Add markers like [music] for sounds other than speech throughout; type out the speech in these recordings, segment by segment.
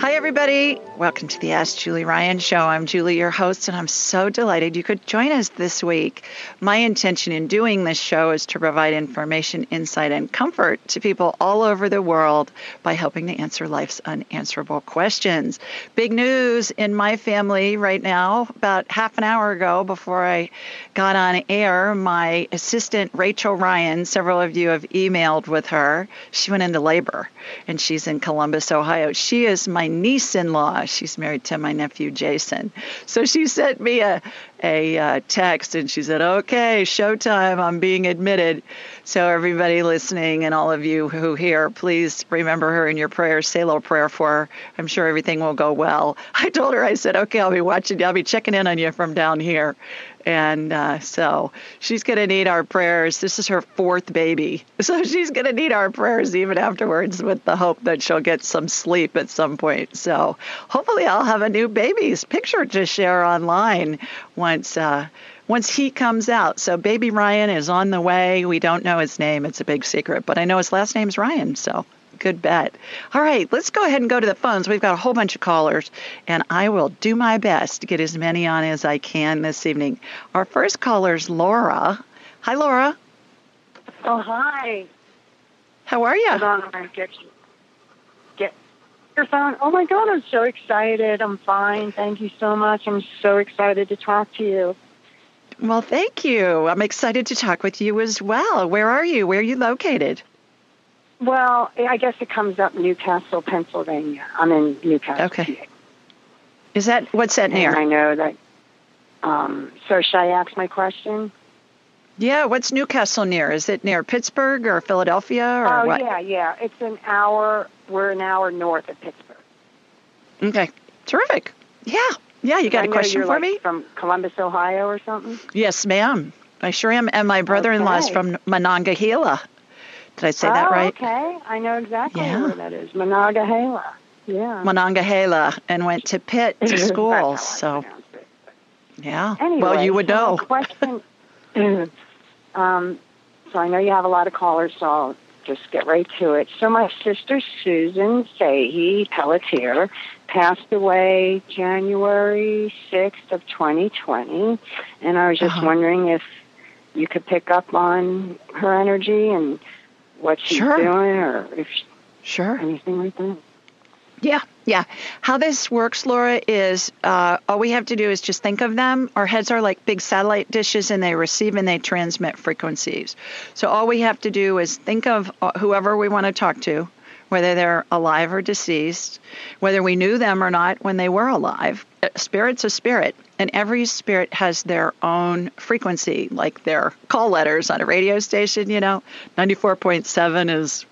Hi, everybody. Welcome to the Ask Julie Ryan Show. I'm Julie, your host, and I'm so delighted you could join us this week. My intention in doing this show is to provide information, insight, and comfort to people all over the world by helping to answer life's unanswerable questions. Big news in my family right now. About half an hour ago, before I got on air, my assistant, Rachel Ryan, several of you have emailed with her. She went into labor and she's in Columbus, Ohio. She is my niece in law. She's married to my nephew, Jason. So she sent me a, a uh, text and she said, Okay, showtime, I'm being admitted. So, everybody listening and all of you who hear, please remember her in your prayers. Say a little prayer for her. I'm sure everything will go well. [laughs] I told her, I said, Okay, I'll be watching, I'll be checking in on you from down here. And uh, so she's going to need our prayers. This is her fourth baby. [laughs] So she's going to need our prayers even afterwards with the hope that she'll get some sleep at some point. So hopefully I'll have a new baby's picture to share online once. Uh, once he comes out. So baby Ryan is on the way. We don't know his name. It's a big secret, but I know his last name's Ryan. So good bet. All right, let's go ahead and go to the phones. We've got a whole bunch of callers, and I will do my best to get as many on as I can this evening. Our first caller is Laura. Hi, Laura. Oh, hi. How are you? Hold on, I'm gonna get you. Get your phone. Oh my God, I'm so excited. I'm fine. Thank you so much. I'm so excited to talk to you. Well, thank you. I'm excited to talk with you as well. Where are you? Where are you located? Well, I guess it comes up Newcastle, Pennsylvania. I'm in Newcastle. Okay. Is that what's that near? And I know that. Um, so, should I ask my question? Yeah, what's Newcastle near? Is it near Pittsburgh or Philadelphia or oh, what? yeah, yeah. It's an hour. We're an hour north of Pittsburgh. Okay, terrific. Yeah, yeah. You got I a question for like me? From Columbus, Ohio, or something. Yes, ma'am. I sure am. And my brother-in-law is from Monongahela. Did I say oh, that right? okay. I know exactly Yeah. where that is. Monongahela. Yeah. Monongahela, and went to Pitt [laughs] to school. So yeah. Anyway, well, you would so know. [laughs] question. [clears throat] um, so I know you have a lot of callers, so I'll just get right to it. So my sister Susan Fahey Pelletier passed away January sixth of 2020, and I was just Uh-huh. wondering if you could pick up on her energy and what she's Sure. doing, or if Sure. anything like that. Yeah, yeah. How this works, Laura, is uh, all we have to do is just think of them. Our heads are like big satellite dishes, and they receive and they transmit frequencies. So all we have to do is think of uh, whoever we want to talk to, whether they're alive or deceased, whether we knew them or not when they were alive. Uh, Spirit's a spirit, and every spirit has their own frequency, like their call letters on a radio station, you know. 94.7 is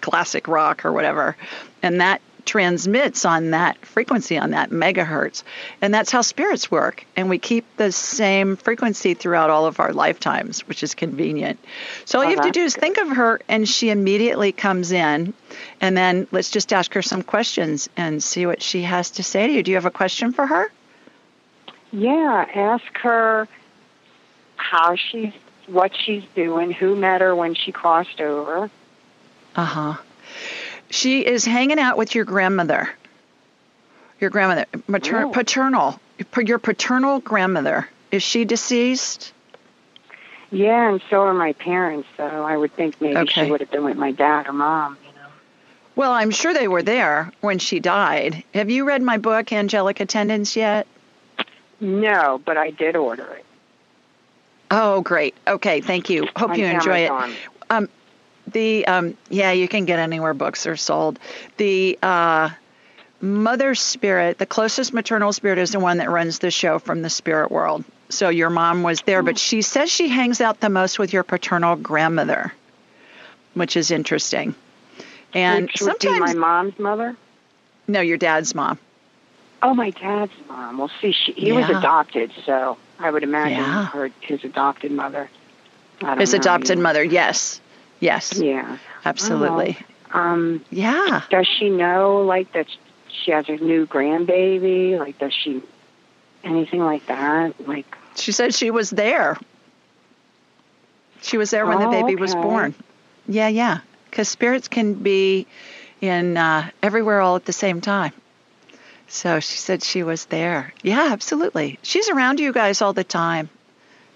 classic rock or whatever. And that transmits on that frequency, on that megahertz. And that's how spirits work. And we keep the same frequency throughout all of our lifetimes, which is convenient. So all you have to do is think of her, and she immediately comes in. And then let's just ask her some questions and see what she has to say to you. Do you have a question for her? Yeah, ask her how she's, what she's doing, who met her when she crossed over. Uh huh. She is hanging out with your grandmother. Your grandmother, mater- oh. paternal, your paternal grandmother. Is she deceased? Yeah, and so are my parents. So I would think maybe okay. she would have been with my dad or mom. You know. Well, I'm sure they were there when she died. Have you read my book, Angelic Attendance, yet? No, but I did order it. Oh, great. Okay, thank you. Hope you enjoy Amazon. it. Um, the um, yeah, you can get anywhere books are sold. The uh, mother spirit, the closest maternal spirit, is the one that runs the show from the spirit world. So your mom was there, but she says she hangs out the most with your paternal grandmother, which is interesting. And which sometimes my mom's mother. No, your dad's mom. Oh, my dad's mom. Well, see, she, he yeah. was adopted, so I would imagine yeah. her his adopted mother. His know, adopted mother, yes, yes, yeah, absolutely. Um, yeah. Does she know like that she has a new grandbaby? Like, does she anything like that? Like, she said she was there. She was there when oh, the baby okay. was born. Yeah, yeah. Because spirits can be in uh, everywhere all at the same time. So she said she was there. Yeah, absolutely. She's around you guys all the time.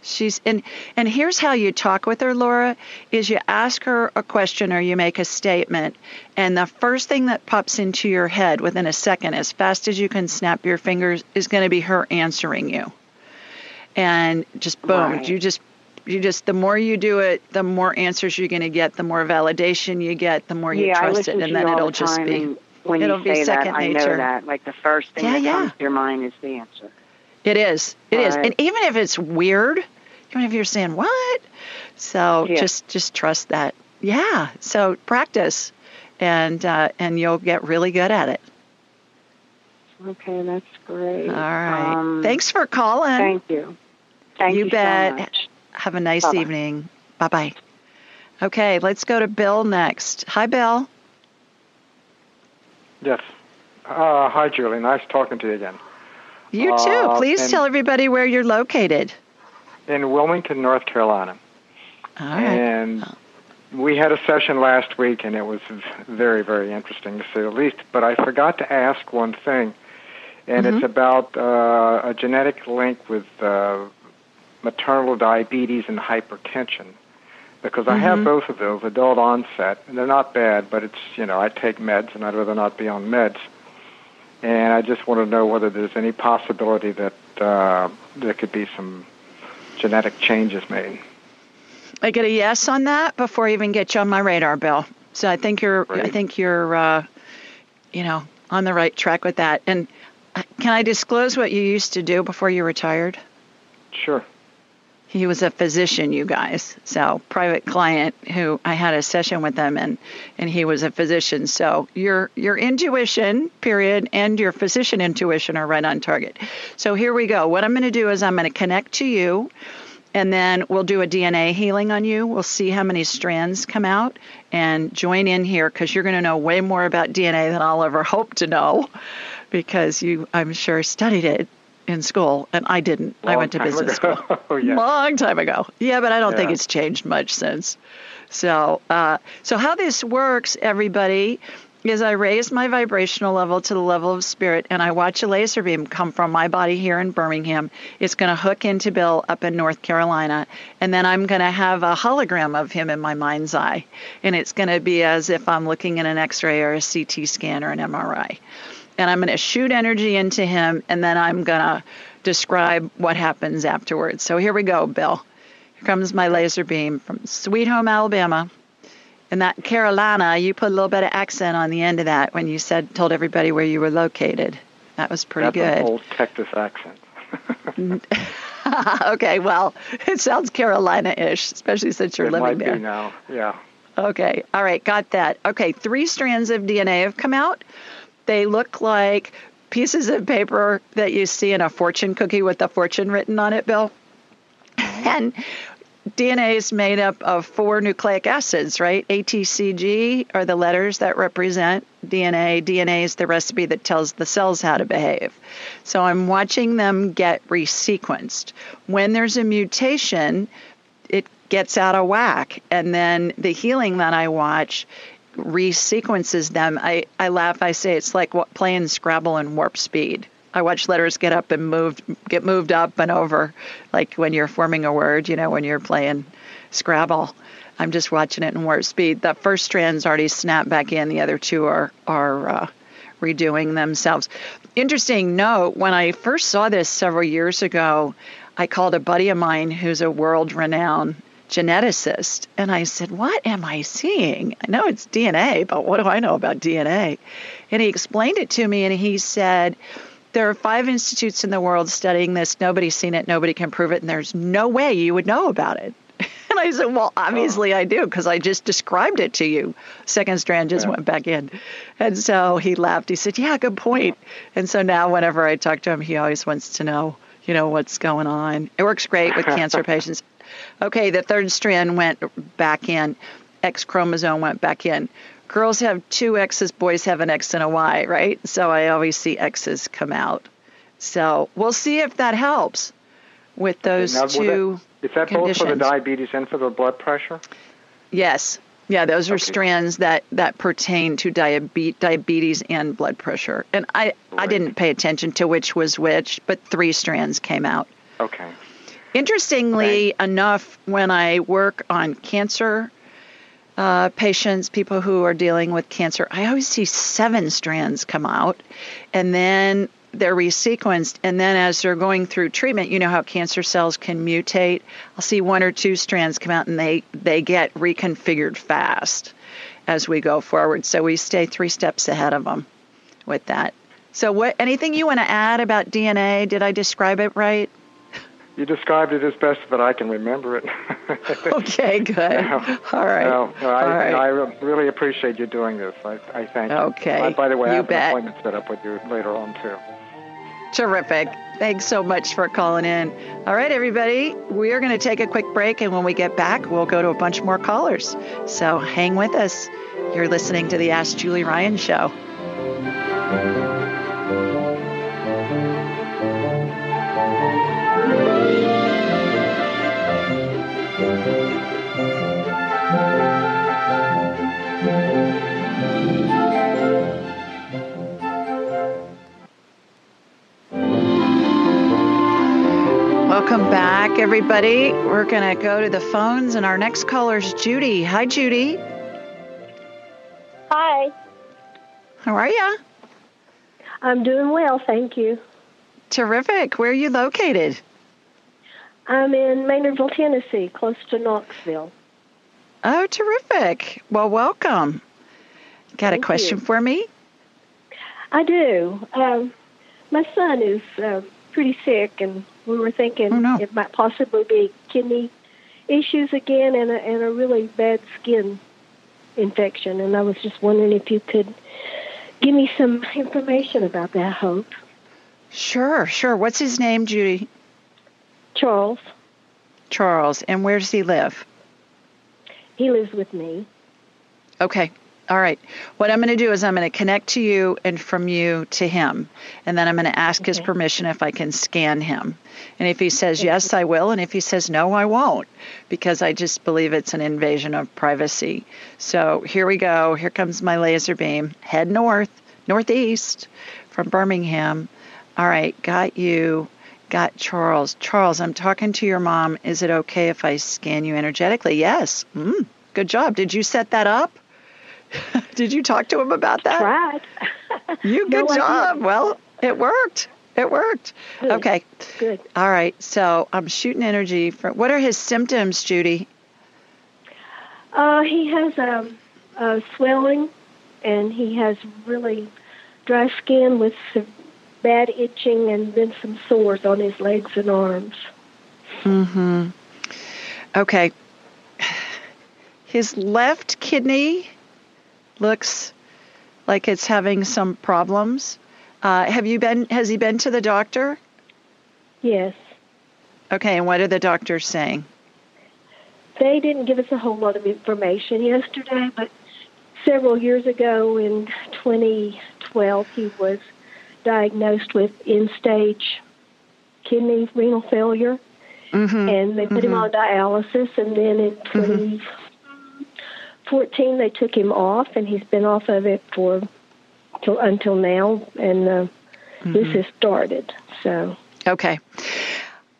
She's and and here's how you talk with her, Laura, is you ask her a question or you make a statement, and the first thing that pops into your head within a second, as fast as you can snap your fingers, is going to be her answering you. And just boom, right. you just you just the more you do it, the more answers you're going to get, the more validation you get, the more you yeah, trust it, and then it'll the just be. When It'll you be say second that, nature. I know that. Like the first thing Yeah, that yeah. comes to your mind is the answer. It is. It is. Right. And even if it's weird, even if you're saying what, so Yeah. just just trust that. Yeah. So practice, and uh, and you'll get really good at it. Okay, that's great. All right. Um, Thanks for calling. Thank you. Thank you, bet. so much. Have a nice Bye-bye. evening. Bye bye. Okay, let's go to Bill next. Hi, Bill. Yes. Uh, hi, Julie. Nice talking to you again. You too. Uh, Please tell everybody where you're located. In Wilmington, North Carolina. All right. And we had a session last week, and it was very, very interesting to say the least. But I forgot to ask one thing, and Mhm. it's about uh, a genetic link with uh, maternal diabetes and hypertension. Because I have Mhm. both of those, adult onset, and they're not bad, but it's, you know, I take meds, and I'd rather not be on meds. And I just want to know whether there's any possibility that uh, there could be some genetic changes made. I get a yes on that before I even get you on my radar, Bill. So I think you're, I think you're, uh, you know, on the right track with that. And can I disclose what you used to do before you retired? Sure. He was a physician, you guys. So private client who I had a session with him, and and he was a physician. So your your intuition, period, and your physician intuition are right on target. So here we go. What I'm going to do is I'm going to connect to you, and then we'll do a DNA healing on you. We'll see how many strands come out, and join in here because you're going to know way more about DNA than I'll ever hope to know, because you, I'm sure, studied it in school, and I didn't. I went to business ago. school. [laughs] Oh, yes. Long time ago. Yeah, but I don't think it's changed much since. So, uh, so how this works, everybody, is I raise my vibrational level to the level of spirit, and I watch a laser beam come from my body here in Birmingham. It's going to hook into Bill up in North Carolina, and then I'm going to have a hologram of him in my mind's eye, and it's going to be as if I'm looking at an X-ray or a CT scan or an MRI and I'm going to shoot energy into him, and then I'm going to describe what happens afterwards. So here we go, Bill. Here comes my laser beam from Sweet Home, Alabama. And that Carolina, you put a little bit of accent on the end of that when you said told everybody where you were located. That was pretty That's good. an old Texas accent. [laughs] okay, well, it sounds Carolina-ish, especially since you're it living might there. be now. Yeah. Okay, all right, got that. Okay, three strands of DNA have come out. They look like pieces of paper that you see in a fortune cookie with the fortune written on it, Bill. Mm-hmm. And DNA is made up of four nucleic acids, right? ATCG are the letters that represent DNA. DNA is the recipe that tells the cells how to behave. So I'm watching them get resequenced. When there's a mutation, it gets out of whack. And then the healing that I watch resequences them. I, I laugh, I say it's like playing Scrabble in warp speed. I watch letters get up and moved, get moved up and over, like when you're forming a word, you know, when you're playing Scrabble. I'm just watching it in warp speed. The first strand's already snapped back in. The other two are are uh, redoing themselves. Interesting note: when I first saw this several years ago, I called a buddy of mine who's a world-renowned geneticist, and I said, "What am I seeing? I know it's DNA, but what do I know about DNA?" And he explained it to me, and he said there are five institutes in the world studying this. Nobody's seen it. Nobody can prove it. And there's no way you would know about it. [laughs] And I said, Well, obviously. I do because I just described it to you. Second strand just yeah. went back in. And so he laughed. He said, Yeah, good point. And so now whenever I talk to him, he always wants to know, you know, what's going on. It works great with [laughs] cancer patients. Okay, the third strand went back in. X chromosome went back in girls have two X's, boys have an X and a Y, right? So I always see X's come out. So we'll see if that helps with those now, two. That, is that conditions. both for the diabetes and for the blood pressure? Yes. Yeah, those are okay. strands that, that pertain to diabetes, diabetes and blood pressure. And I, right. I didn't pay attention to which was which, but three strands came out. Okay. Interestingly okay. enough, when I work on cancer uh, patients, people who are dealing with cancer, I always see seven strands come out, and then they're resequenced. And then as they're going through treatment, you know how cancer cells can mutate. I'll see one or two strands come out, and they they get reconfigured fast as we go forward. So we stay three steps ahead of them with that. So, what anything you want to add about DNA? Did I describe it right? You described it as best that I can remember it. [laughs] okay, good. No, All right. No, no I, All right. I really appreciate you doing this. I, I thank you. Okay. Uh, by the way, you I have bet. an appointment set up with you later on, too. Terrific. Thanks so much for calling in. All right, everybody, we are going to take a quick break, and when we get back, we'll go to a bunch more callers. So hang with us. You're listening to the Ask Julie Ryan Show. Everybody. We're going to go to the phones, and our next caller is Judy. Hi, Judy. Hi. How are you? I'm doing well, thank you. Terrific. Where are you located? I'm in Maynardville, Tennessee, close to Knoxville. Oh, terrific. Well, welcome. Got Thank a question you. for me? I do. Um, my son is uh, pretty sick, and we were thinking oh, no. it might possibly be kidney issues again and a, and a really bad skin infection. And I was just wondering if you could give me some information about that, Hope. Sure, sure. What's his name, Judy? Charles. Charles. And where does he live? He lives with me. Okay. All right. What I'm going to do is I'm going to connect to you and from you to him. And then I'm going to ask okay. his permission if I can scan him. And if he says yes, I will. And if he says no, I won't because I just believe it's an invasion of privacy. So here we go. Here comes my laser beam. Head north, northeast from Birmingham. All right. Got you. Got Charles. Charles, I'm talking to your mom. Is it okay if I scan you energetically? Yes. Mm, good job. Did you set that up? [laughs] Did you talk to him about that? Tried. [laughs] you good no, job. Well, it worked. It worked. Good. Okay. Good. All right. So I'm shooting energy for. What are his symptoms, Judy? Uh, he has um, uh, swelling, and he has really dry skin with bad itching and then some sores on his legs and arms. Mhm. Okay. [sighs] His left kidney looks like it's having some problems. Uh, have you been? Has he been to the doctor? Yes. Okay, and what are the doctors saying? They didn't give us a whole lot of information yesterday, but several years ago in 2012, he was diagnosed with end stage kidney renal failure, Mm-hmm. and they put him on dialysis. And then in 2014, they took him off, and he's been off of it for till until now. And uh, this has started. So Okay.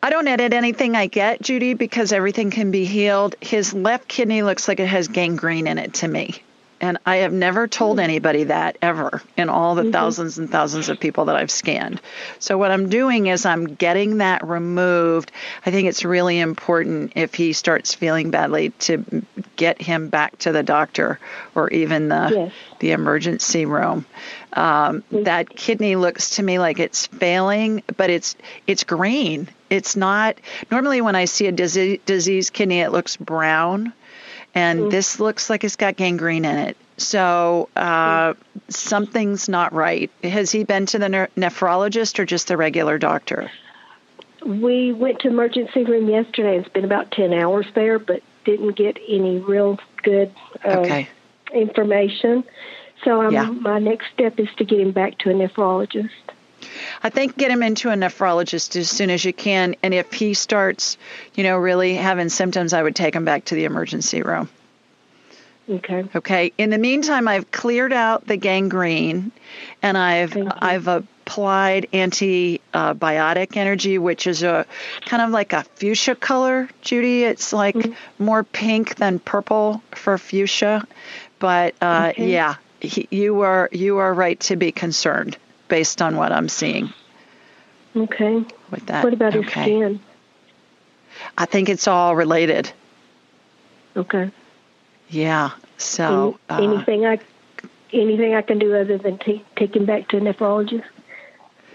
I don't edit anything I get, Judy, because everything can be healed. His left kidney looks like it has gangrene in it to me. And I have never told anybody that ever in all the thousands and thousands of people that I've scanned. So, what I'm doing is I'm getting that removed. I think it's really important if he starts feeling badly to get him back to the doctor or even the, Yes. the emergency room. Um, that kidney looks to me like it's failing, but it's it's green. It's not normally when I see a disease, diseased kidney, it looks brown, and this looks like it's got gangrene in it. So uh, something's not right. Has he been to the ne- nephrologist or just the regular doctor? we went to emergency room yesterday. It's been about 10 hours there, but didn't get any real good uh, Okay. information. So um, Yeah. my next step is to get him back to a nephrologist. I think get him into a nephrologist as soon as you can. And if he starts, you know, really having symptoms, I would take him back to the emergency room. Okay. Okay. In the meantime, I've cleared out the gangrene, and I've I've applied antibiotic energy, which is a kind of like a fuchsia color, Judy. It's like Mm-hmm. more pink than purple for fuchsia, but uh, Okay. yeah, he, you are you are right to be concerned based on what I'm seeing Okay. with that. what about his okay. skin? I think it's all related. Okay. Yeah. So. Any- uh, anything I anything I can do other than take take him back to a nephrologist?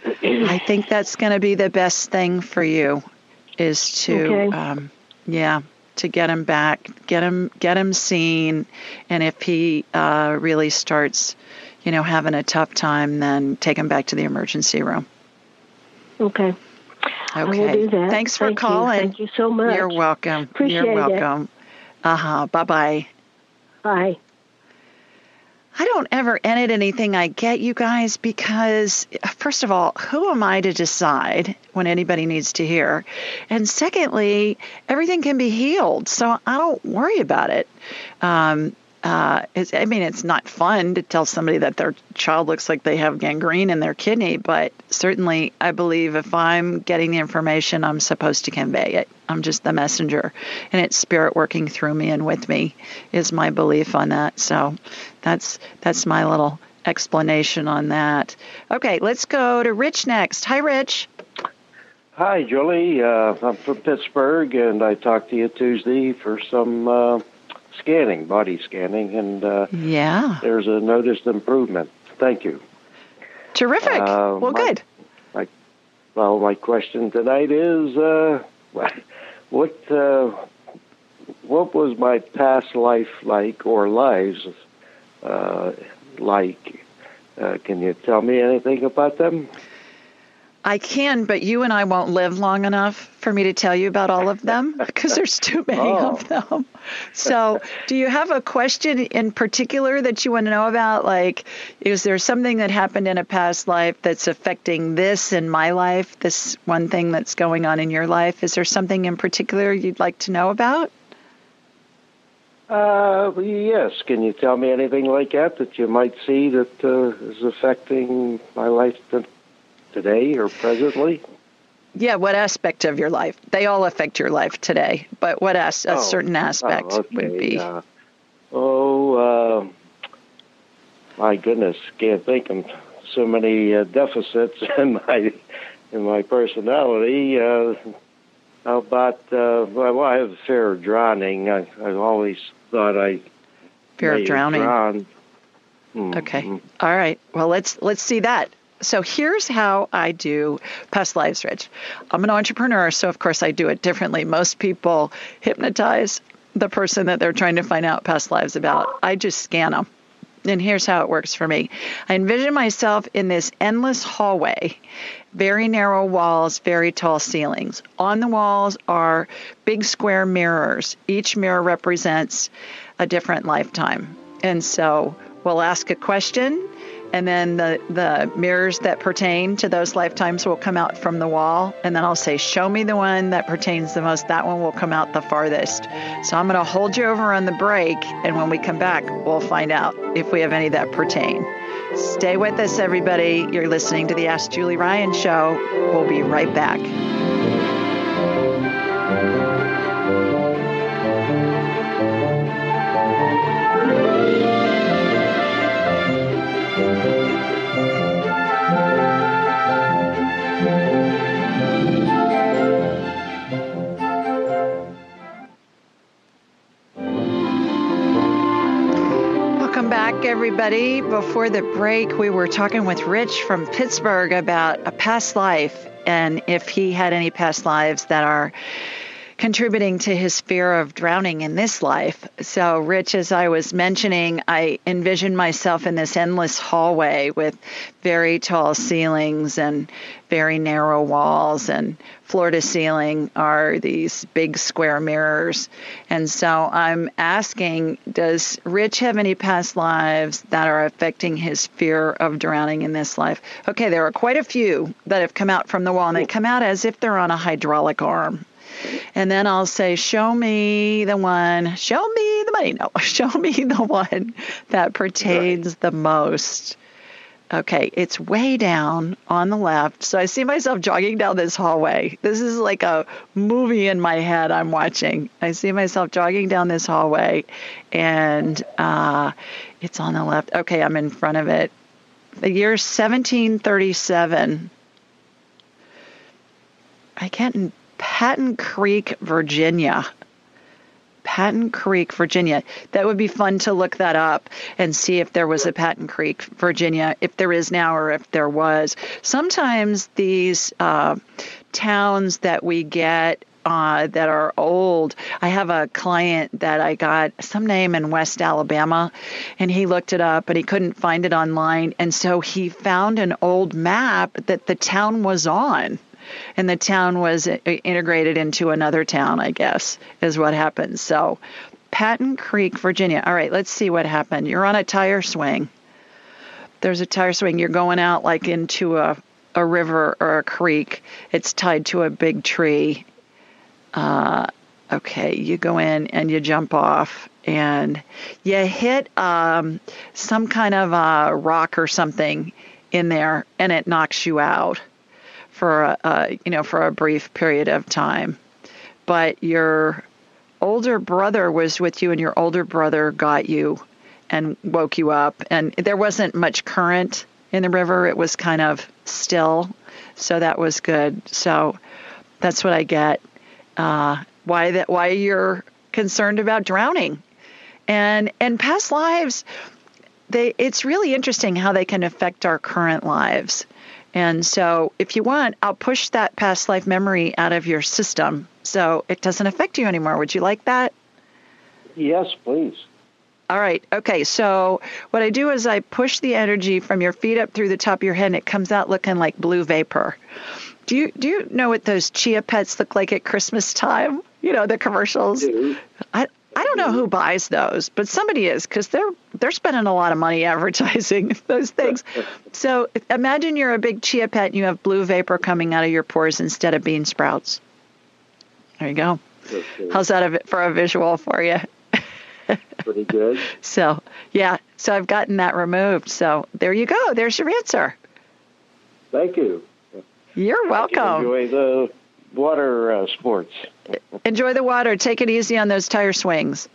I think that's going to be the best thing for you is to Okay. um, yeah to get him back get him get him seen and if he uh, really starts you know having a tough time then take him back to the emergency room Okay. okay I will do that. thanks for Thank you. calling Thank you so much. you're welcome Appreciate you're welcome uh-huh bye-bye Bye. I don't ever edit anything I get, you guys, because first of all, who am I to decide when anybody needs to hear? And secondly, everything can be healed, so I don't worry about it. Um, uh, I mean, it's not fun to tell somebody that their child looks like they have gangrene in their kidney, but certainly I believe if I'm getting the information, I'm supposed to convey it. I'm just the messenger, and it's spirit working through me and with me is my belief on that. So that's that's my little explanation on that. Okay, let's go to Rich next. Hi, Rich. Hi, Julie. Uh, I'm from Pittsburgh, and I talked to you Tuesday for some uh, scanning, body scanning, and uh, Yeah, there's a noticed improvement. Thank you. terrific. Uh, well, my- good. Well, my question tonight is, uh, [laughs] what uh, what was my past life like, or lives uh, like? Uh, can you tell me anything about them? I can, but you and I won't live long enough for me to tell you about all of them [laughs] because there's too many Oh. of them. So, do you have a question in particular that you want to know about? Like, is there something that happened in a past life that's affecting this in my life, this one thing that's going on in your life? Is there something in particular you'd like to know about? Uh, yes. Can you tell me anything like that that you might see that uh, is affecting my life today or presently? Yeah, what aspect of your life? They all affect your life today, but what as- a Oh. certain aspect oh, okay. would be? Uh, oh, uh, my goodness, can't think of so many uh, deficits [laughs] in my in my personality. Uh, how about uh, well, I have a fear of drowning. I, I've always thought I Fear of have drowning. drowned. Hmm, Okay. All right. Well, let's let's see that. So here's how I do past lives, Rich. I'm an entrepreneur, so of course I do it differently. Most people hypnotize the person that they're trying to find out past lives about. I just scan them. And here's how it works for me. I envision myself in this endless hallway, very narrow walls, very tall ceilings. On the walls are big square mirrors. Each mirror represents a different lifetime. And so we'll ask a question and then the, the mirrors that pertain to those lifetimes will come out from the wall. And then i'll say show me the one that pertains the most. That one will come out the farthest. So i'm going to hold you over on the break. And when we come back we'll find out if we have any that pertain. Stay with us everybody. You're listening to the ask julie ryan show. We'll be right back everybody. Before the break, we were talking with Rich from Pittsburgh about a past life and if he had any past lives that are contributing to his fear of drowning in this life. So, Rich, as I was mentioning, I envisioned myself in this endless hallway with very tall ceilings and very narrow walls, and floor to ceiling are these big square mirrors. And so I'm asking Does Rich have any past lives that are affecting his fear of drowning in this life? Okay, there are quite a few that have come out from the wall, and they come out as if they're on a hydraulic arm. And then I'll say, Show me the one, show me the money. No, [laughs] show me the one that pertains the most. Okay, it's way down on the left. So I see myself jogging down this hallway. This is like a movie in my head I'm watching. I see myself jogging down this hallway, and uh, it's on the left. Okay, I'm in front of it. The year 1737. I can't Patton Creek, Virginia. Patton Creek, Virginia. That would be fun to look that up and see if there was a Patton Creek, Virginia, if there is now or if there was. Sometimes these uh, towns that we get uh, that are old. I have a client that I got some name in West Alabama, and he looked it up and he couldn't find it online. And so he found an old map that the town was on and the town was integrated into another town, I guess, is what happened. So, Patton Creek, Virginia. All right, let's see what happened. You're on a tire swing. There's a tire swing. You're going out like into a, a river or a creek. It's tied to a big tree. Uh, okay, you go in and you jump off and you hit um, some kind of a rock or something in there and it knocks you out for a, you know for a brief period of time, but your older brother was with you, and your older brother got you and woke you up, and there wasn't much current in the river; it was kind of still, so that was good. So that's what I get. Uh, why that? Why you're concerned about drowning, and and past lives. They, it's really interesting how they can affect our current lives. And so, if you want, I'll push that past life memory out of your system so it doesn't affect you anymore. Would you like that? Yes, please. All right. Okay. So, what I do is I push the energy from your feet up through the top of your head and it comes out looking like blue vapor. Do you do you know what those chia pets look like at Christmas time? You know the commercials. I don't know who buys those, but somebody is because they're they're spending a lot of money [laughs] advertising those things. [laughs] so imagine you're a big chia pet and you have blue vapor coming out of your pores instead of bean sprouts. There you go. How's that for a visual for you? [laughs] Pretty good. So yeah, so I've gotten that removed. So there you go. There's your answer. Thank you. You're welcome. Enjoy the water uh, sports. Enjoy the water. Take it easy on those tire swings.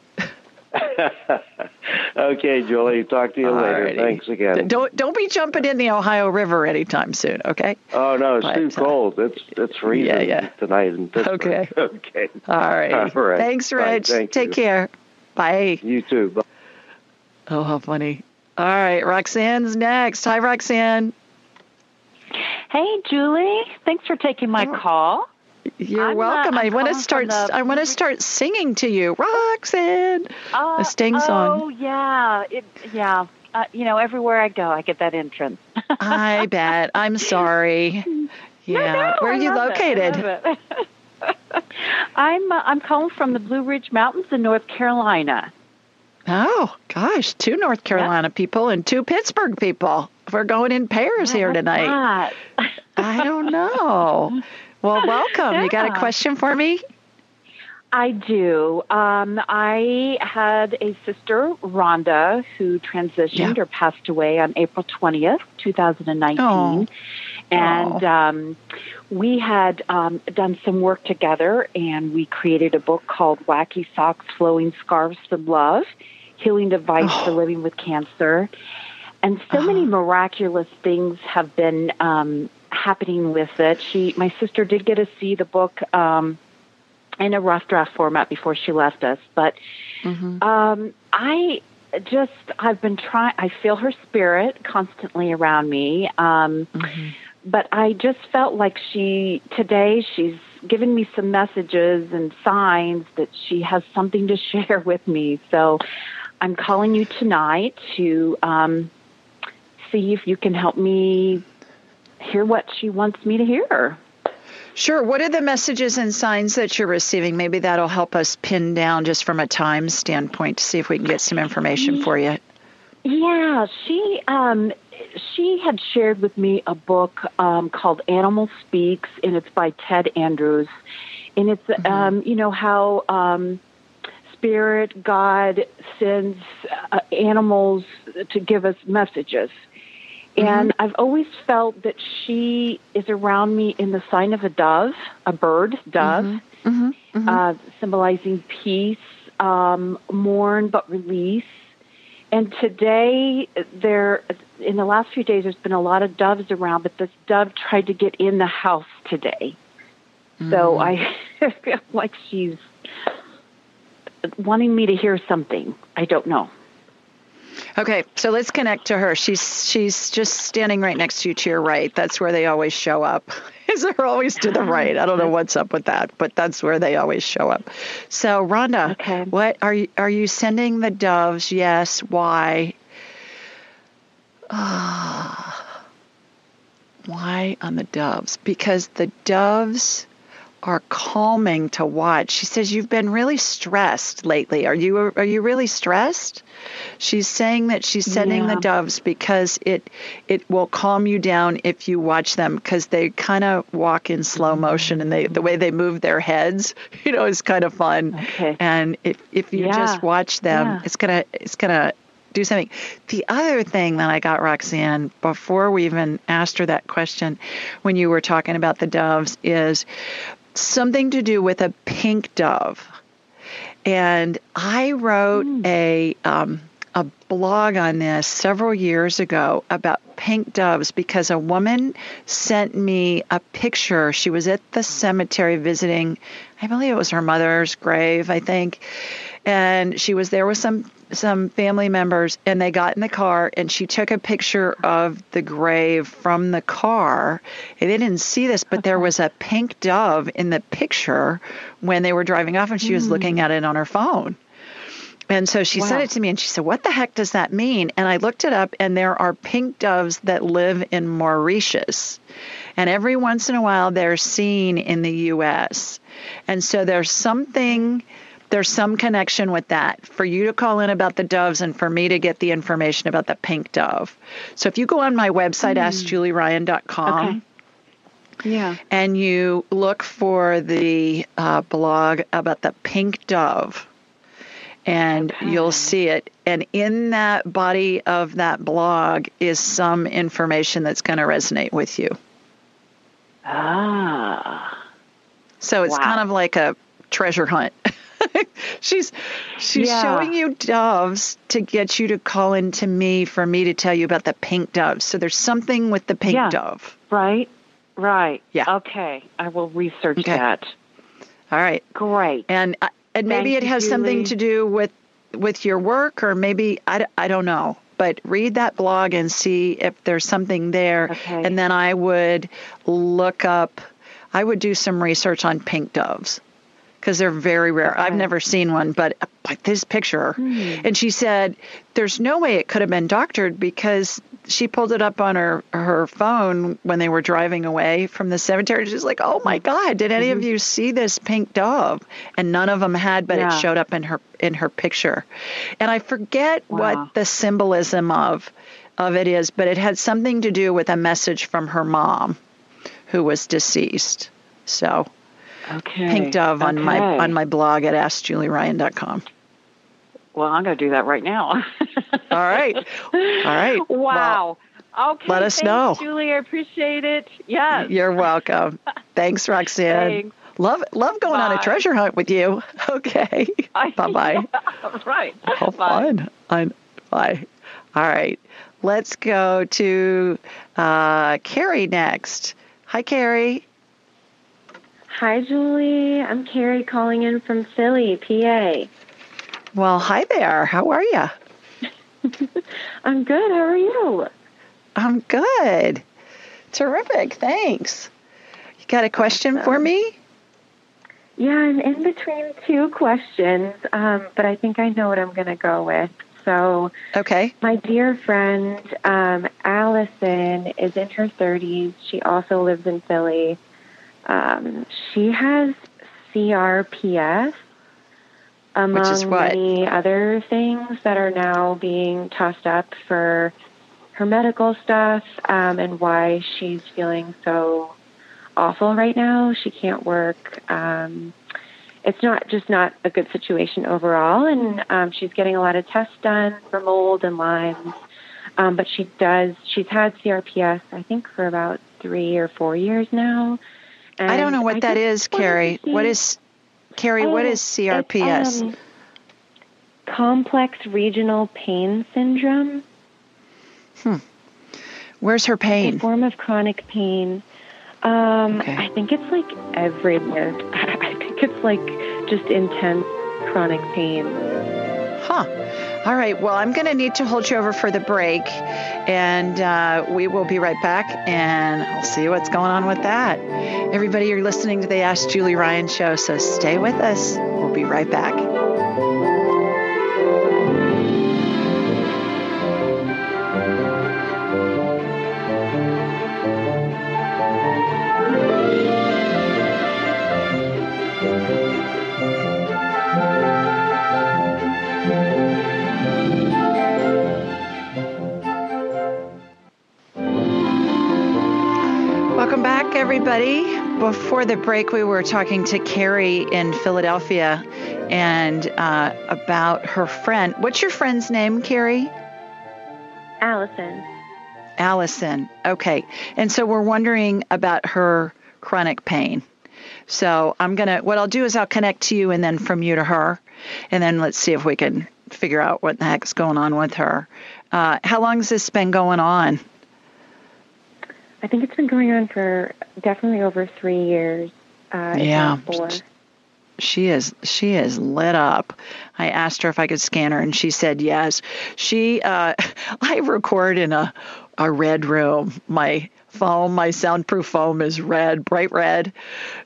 [laughs] okay, Julie. Talk to you later. Thanks again. Don't don't be jumping in the Ohio River anytime soon. Okay. Oh no, it's but, too uh, cold. It's it's freezing yeah, yeah. tonight in Pittsburgh. Okay. [laughs] okay. All right. All right. Thanks, Rich. Thank Take you. care. Bye. You too. Bye. Oh, how funny. All right, Roxanne's next. Hi, Roxanne. Hey, Julie. Thanks for taking my oh. call. You're I'm welcome. I want to start. I want to start singing to you, Roxanne. Uh, a Sting song. Oh yeah, it, yeah. Uh, you know, everywhere I go, I get that entrance. I [laughs] bet. I'm sorry. Yeah. No, no, Where are you located? [laughs] I'm uh, I'm calling from the Blue Ridge Mountains in North Carolina. Oh gosh, two North Carolina people and two Pittsburgh people. We're going in pairs yeah, here tonight. I don't [laughs] know. Well, welcome. Yeah. You got a question for me? I do. Um, I had a sister, Rhonda, who transitioned yeah. or passed away on April 20th, 2019. Oh. And um, we had um, done some work together, and we created a book called Wacky Socks, Flowing Scarves of Love Healing Device oh. for Living with Cancer. And so many uh-huh. miraculous things have been um, happening with it. She, my sister, did get to see the book um, in a rough draft format before she left us, but mm-hmm. um, I just I've been trying. I feel her spirit constantly around me. Um, mm-hmm but I just felt like she today she's given me some messages and signs that she has something to [laughs] share with me. So I'm calling you tonight to um, see if you can help me hear what she wants me to hear. Sure. What are the messages and signs that you're receiving? Maybe that'll help us pin down just from a time standpoint to see if we can get some information for you. Yeah, she um, she had shared with me a book um, called Animal Speaks, and it's by Ted Andrews. And it's, mm-hmm. um, you know, how um, Spirit, God sends uh, animals to give us messages. Mm-hmm. And I've always felt that she is around me in the sign of a dove, a bird, dove, mm-hmm. mm-hmm. mm-hmm. uh, symbolizing peace, um, mourn but release. And today, there in the last few days, there's been a lot of doves around, but this dove tried to get in the house today. So I [laughs] feel like she's wanting me to hear something. I don't know. Okay, so let's connect to her. She's she's just standing right next to you to your right. That's where they always show up. [laughs] Is they're always to the right. I don't know what's up with that, but that's where they always show up. So Rhonda, okay. what are you are you sending the doves? Yes. Why? Ah. [sighs] Why on the doves? Because the doves are calming to watch. She says you've been really stressed lately. Are you are you really stressed? She's saying that she's sending yeah. the doves because it it will calm you down if you watch them because they kind of walk in slow mm-hmm. motion and they the way they move their heads, [laughs] you know, is kind of fun. Okay. And if if you yeah. just watch them, yeah. it's gonna it's gonna do something. The other thing that I got Roxanne before we even asked her that question when you were talking about the doves is something to do with a pink dove. And I wrote mm. a um, a blog on this several years ago about pink doves because a woman sent me a picture. She was at the cemetery visiting, I believe it was her mother's grave, I think. And she was there with some some family members and they got in the car and she took a picture of the grave from the car. And they didn't see this, but there was a pink dove in the picture when they were driving off and she was looking at it on her phone. And so she wow. sent it to me and she said, What the heck does that mean? And I looked it up and there are pink doves that live in Mauritius. And every once in a while they're seen in the US. And so there's something there's some connection with that for you to call in about the doves and for me to get the information about the pink dove. So if you go on my website, mm. askjulieryan.com. Okay. Yeah. And you look for the uh, blog about the pink dove, and okay. you'll see it. And in that body of that blog is some information that's going to resonate with you. Ah. So it's wow. kind of like a treasure hunt. [laughs] [laughs] she's she's yeah. showing you doves to get you to call in to me for me to tell you about the pink dove. So there's something with the pink yeah. dove. Right. Right. Yeah. Okay. I will research okay. that. All right. Great. And uh, and maybe Thank it has you, something Julie. to do with with your work or maybe I, I don't know but read that blog and see if there's something there. Okay. And then I would look up, I would do some research on pink doves because they're very rare. Okay. I've never seen one, but, but this picture. Hmm. And she said, there's no way it could have been doctored because she pulled it up on her, her phone when they were driving away from the cemetery. She's like, oh my God, did any mm-hmm. of you see this pink dove? And none of them had, but Yeah. it showed up in her in her picture. And I forget Wow. what the symbolism of of it is, but it had something to do with a message from her mom who was deceased. So Okay. pink dove on my on my blog at askjulieryan.com. Well, I'm going to do that right now. All right. All right. [laughs] Wow. okay. let us thanks, know. Julie. I appreciate it. Yes. You're welcome. [laughs] Thanks, Roxanne. Thanks. Love love going on a treasure hunt with you. [laughs] Okay. Bye bye. right. How Bye. fun. I, bye. All right. Let's go to uh, Carrie next. Hi, Carrie. Hi, Julie. I'm Carrie calling in from Philly, PA. Well, hi there. How are you? [laughs] I'm good. How are you? I'm good. Terrific. Thanks. You got a question for me? Yeah, I'm in between two questions, um, but I think I know what I'm going to go with. So, Okay. my dear friend um, Allison is in her 30s. She also lives in Philly. Um, she has CRPS, among Which is what? many other things that are now being tossed up for her medical stuff um, and why she's feeling so awful right now. She can't work. Um, it's not just not a good situation overall, and um, she's getting a lot of tests done for mold and Lyme. Um, but she does. She's had CRPS, I think, for about three or four years now. I don't know what I that is, Carrie. What see- is Carrie? what Oh, is CRPS? um, complex regional pain syndrome. Hmm. Where's her pain? a form of chronic pain. Um, Okay. I think it's like everywhere. [laughs] I think it's like just intense chronic pain. Huh. All right. Well, I'm going to need to hold you over for the break, and uh, we will be right back, and I'll see what's going on with that. Everybody, you're listening to the Ask Julie Ryan show, so stay with us. We'll be right back. Everybody. Before the break, we were talking to Carrie in Philadelphia and uh, about her friend. What's your friend's name, Carrie? Allison. Allison. Okay. And so we're wondering about her chronic pain. So I'm going to, what I'll do is I'll connect to you and then from you to her. And then let's see if we can figure out what the heck's going on with her. Uh, how long has this been going on? I think it's been going on for definitely over three years. Uh, Yeah. four. She is she is lit up. I asked her if I could scan her and she said yes. She uh [laughs] I record in a a red room. My foam, my soundproof foam is red, bright red,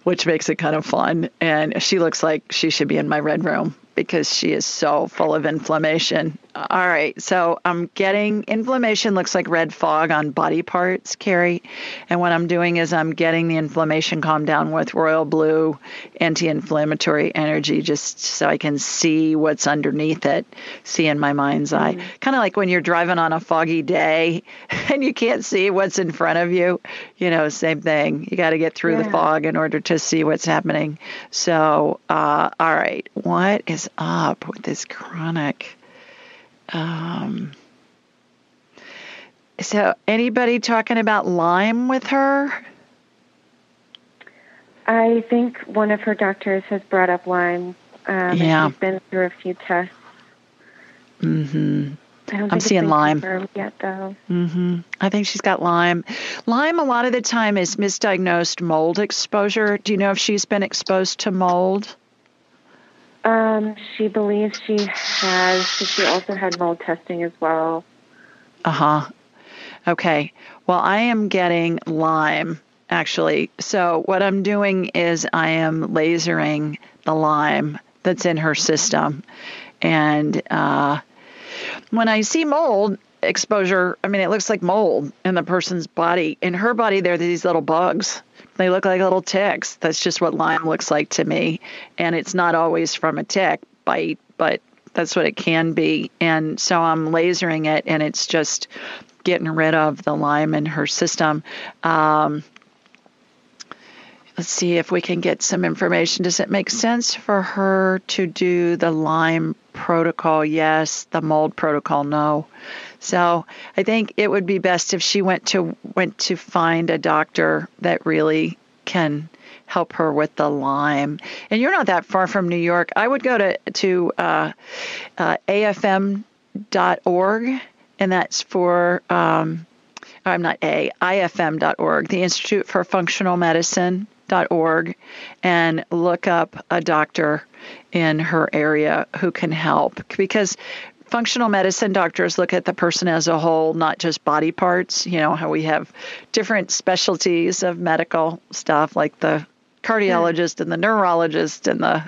which makes it kind of fun. And she looks like she should be in my red room because she is so full of inflammation. All right, so I'm getting inflammation looks like red fog on body parts, Carrie. And what I'm doing is I'm getting the inflammation calmed down with royal blue anti-inflammatory energy just so I can see what's underneath it, see in my mind's eye. Kind of like when you're driving on a foggy day [laughs] and you can't see what's in front of you, you know, same thing. You got to get through the fog in order to see what's happening. So, uh, all right, what is up with this chronic? Um, so, anybody talking about Lyme with her? I think one of her doctors has brought up Lyme. Um, Yeah. She's been through a few tests. Mm-hmm. I don't think I'm seeing Lyme. yet, though. Mm-hmm. I think she's got Lyme. Lyme, a lot of the time, is misdiagnosed mold exposure. Do you know if she's been exposed to mold? Um, she believes she has. She also had mold testing as well. Uh huh. Okay. Well, I am getting Lyme actually. So what I'm doing is I am lasering the Lyme that's in her system, and uh, when I see mold exposure, I mean, it looks like mold in the person's body. In her body, there are these little bugs. They look like little ticks. That's just what Lyme looks like to me. And it's not always from a tick bite, but that's what it can be. And so I'm lasering it, and it's just getting rid of the Lyme in her system. Um, let's see if we can get some information. Does it make sense for her to do the Lyme protocol? Yes. The mold protocol? No. So I think it would be best if she went to went to find a doctor that really can help her with the Lyme. And you're not that far from New York. I would go to to uh, uh, afm.org, and that's for um, I'm not a ifm.org, the Institute for Functional Medicine Dot org and look up a doctor in her area who can help because functional medicine doctors look at the person as a whole, not just body parts. You know, how we have different specialties of medical stuff like the cardiologist and the neurologist and the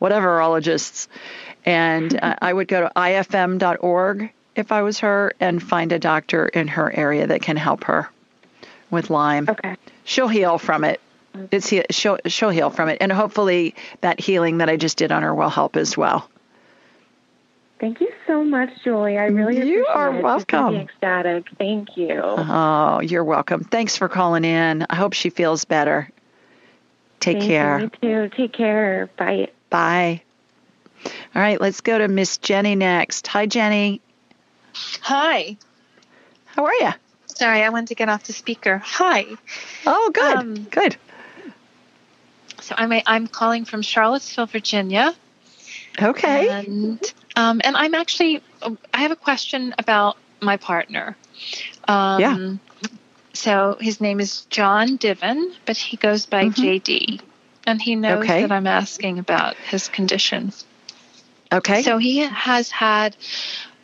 whateverologists. And uh, I would go to ifm.org if I was her and find a doctor in her area that can help her with Lyme. Okay. She'll heal from it it's she'll, she'll heal from it, and hopefully that healing that I just did on her will help as well. Thank you so much, Julie. I really appreciate it. you are it. welcome. ecstatic. Thank you. Oh, you're welcome. Thanks for calling in. I hope she feels better. Take Thank care. You, too. Take care. Bye. Bye. All right, let's go to Miss Jenny next. Hi, Jenny. Hi. How are you? Sorry, I wanted to get off the speaker. Hi. Oh, good. Um, good. So I'm a, I'm calling from Charlottesville, Virginia. Okay. And um, and I'm actually I have a question about my partner. Um, yeah. So his name is John Diven, but he goes by mm-hmm. JD, and he knows okay. that I'm asking about his condition. Okay. So he has had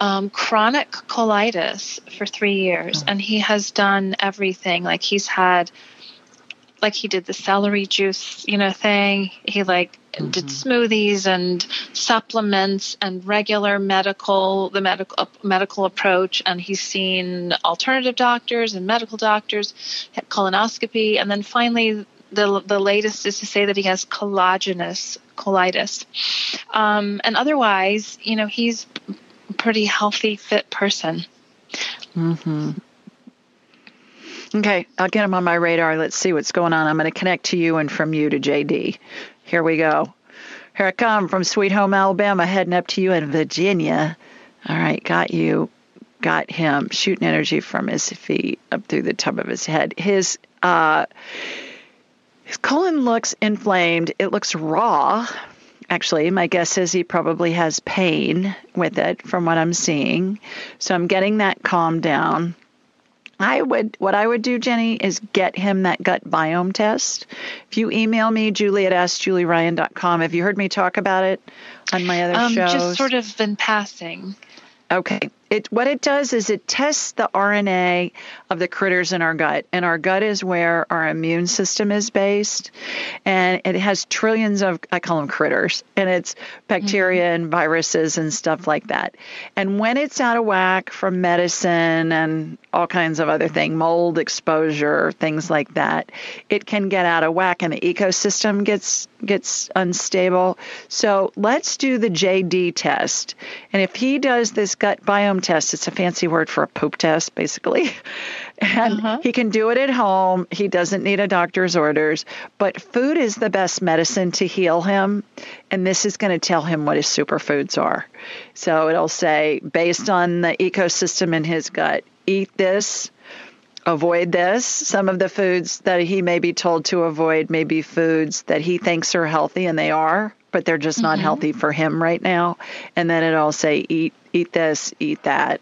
um, chronic colitis for three years, and he has done everything. Like he's had like he did the celery juice, you know, thing. He like mm-hmm. did smoothies and supplements and regular medical, the medical uh, medical approach. And he's seen alternative doctors and medical doctors, colonoscopy, and then finally the the latest is to say that he has collagenous colitis. Um, and otherwise, you know, he's a pretty healthy, fit person. Mm-hmm. Okay, I'll get him on my radar. Let's see what's going on. I'm going to connect to you and from you to JD. Here we go. Here I come from Sweet Home, Alabama, heading up to you in Virginia. All right, got you. Got him shooting energy from his feet up through the top of his head. His uh, his colon looks inflamed. It looks raw. Actually, my guess is he probably has pain with it from what I'm seeing. So I'm getting that calmed down. I would what I would do, Jenny, is get him that gut biome test. If you email me, Julie at AskJulieRyan.com, have you heard me talk about it on my other um, shows? Just sort of been passing. Okay. It, what it does is it tests the RNA of the critters in our gut, and our gut is where our immune system is based, and it has trillions of I call them critters, and it's bacteria mm-hmm. and viruses and stuff like that. And when it's out of whack from medicine and all kinds of other things, mold exposure, things like that, it can get out of whack, and the ecosystem gets gets unstable. So let's do the JD test, and if he does this gut biome test. It's a fancy word for a poop test, basically. [laughs] And uh-huh. he can do it at home. He doesn't need a doctor's orders. But food is the best medicine to heal him. And this is going to tell him what his superfoods are. So it'll say, based on the ecosystem in his gut, eat this, avoid this. Some of the foods that he may be told to avoid may be foods that he thinks are healthy, and they are but they're just not mm-hmm. healthy for him right now. And then it'll say eat eat this, eat that,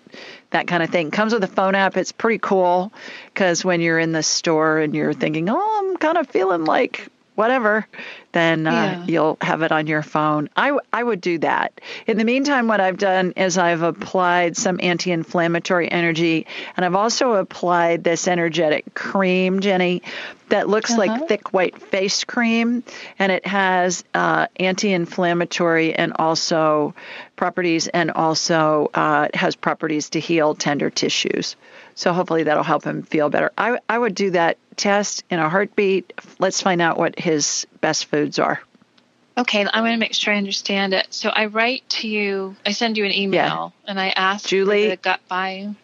that kind of thing. Comes with a phone app. It's pretty cool because when you're in the store and you're thinking, oh, I'm kind of feeling like whatever, then uh, yeah. you'll have it on your phone. I, I would do that. In the meantime, what I've done is I've applied some anti inflammatory energy, and I've also applied this energetic cream, Jenny, that looks uh-huh. like thick white face cream, and it has uh, anti inflammatory and also properties, and also uh, it has properties to heal tender tissues. So hopefully that'll help him feel better. I, I would do that test in a heartbeat. Let's find out what his best foods are. Okay, I want to make sure I understand it. So I write to you, I send you an email, yeah. and I ask Julie, the gut bio.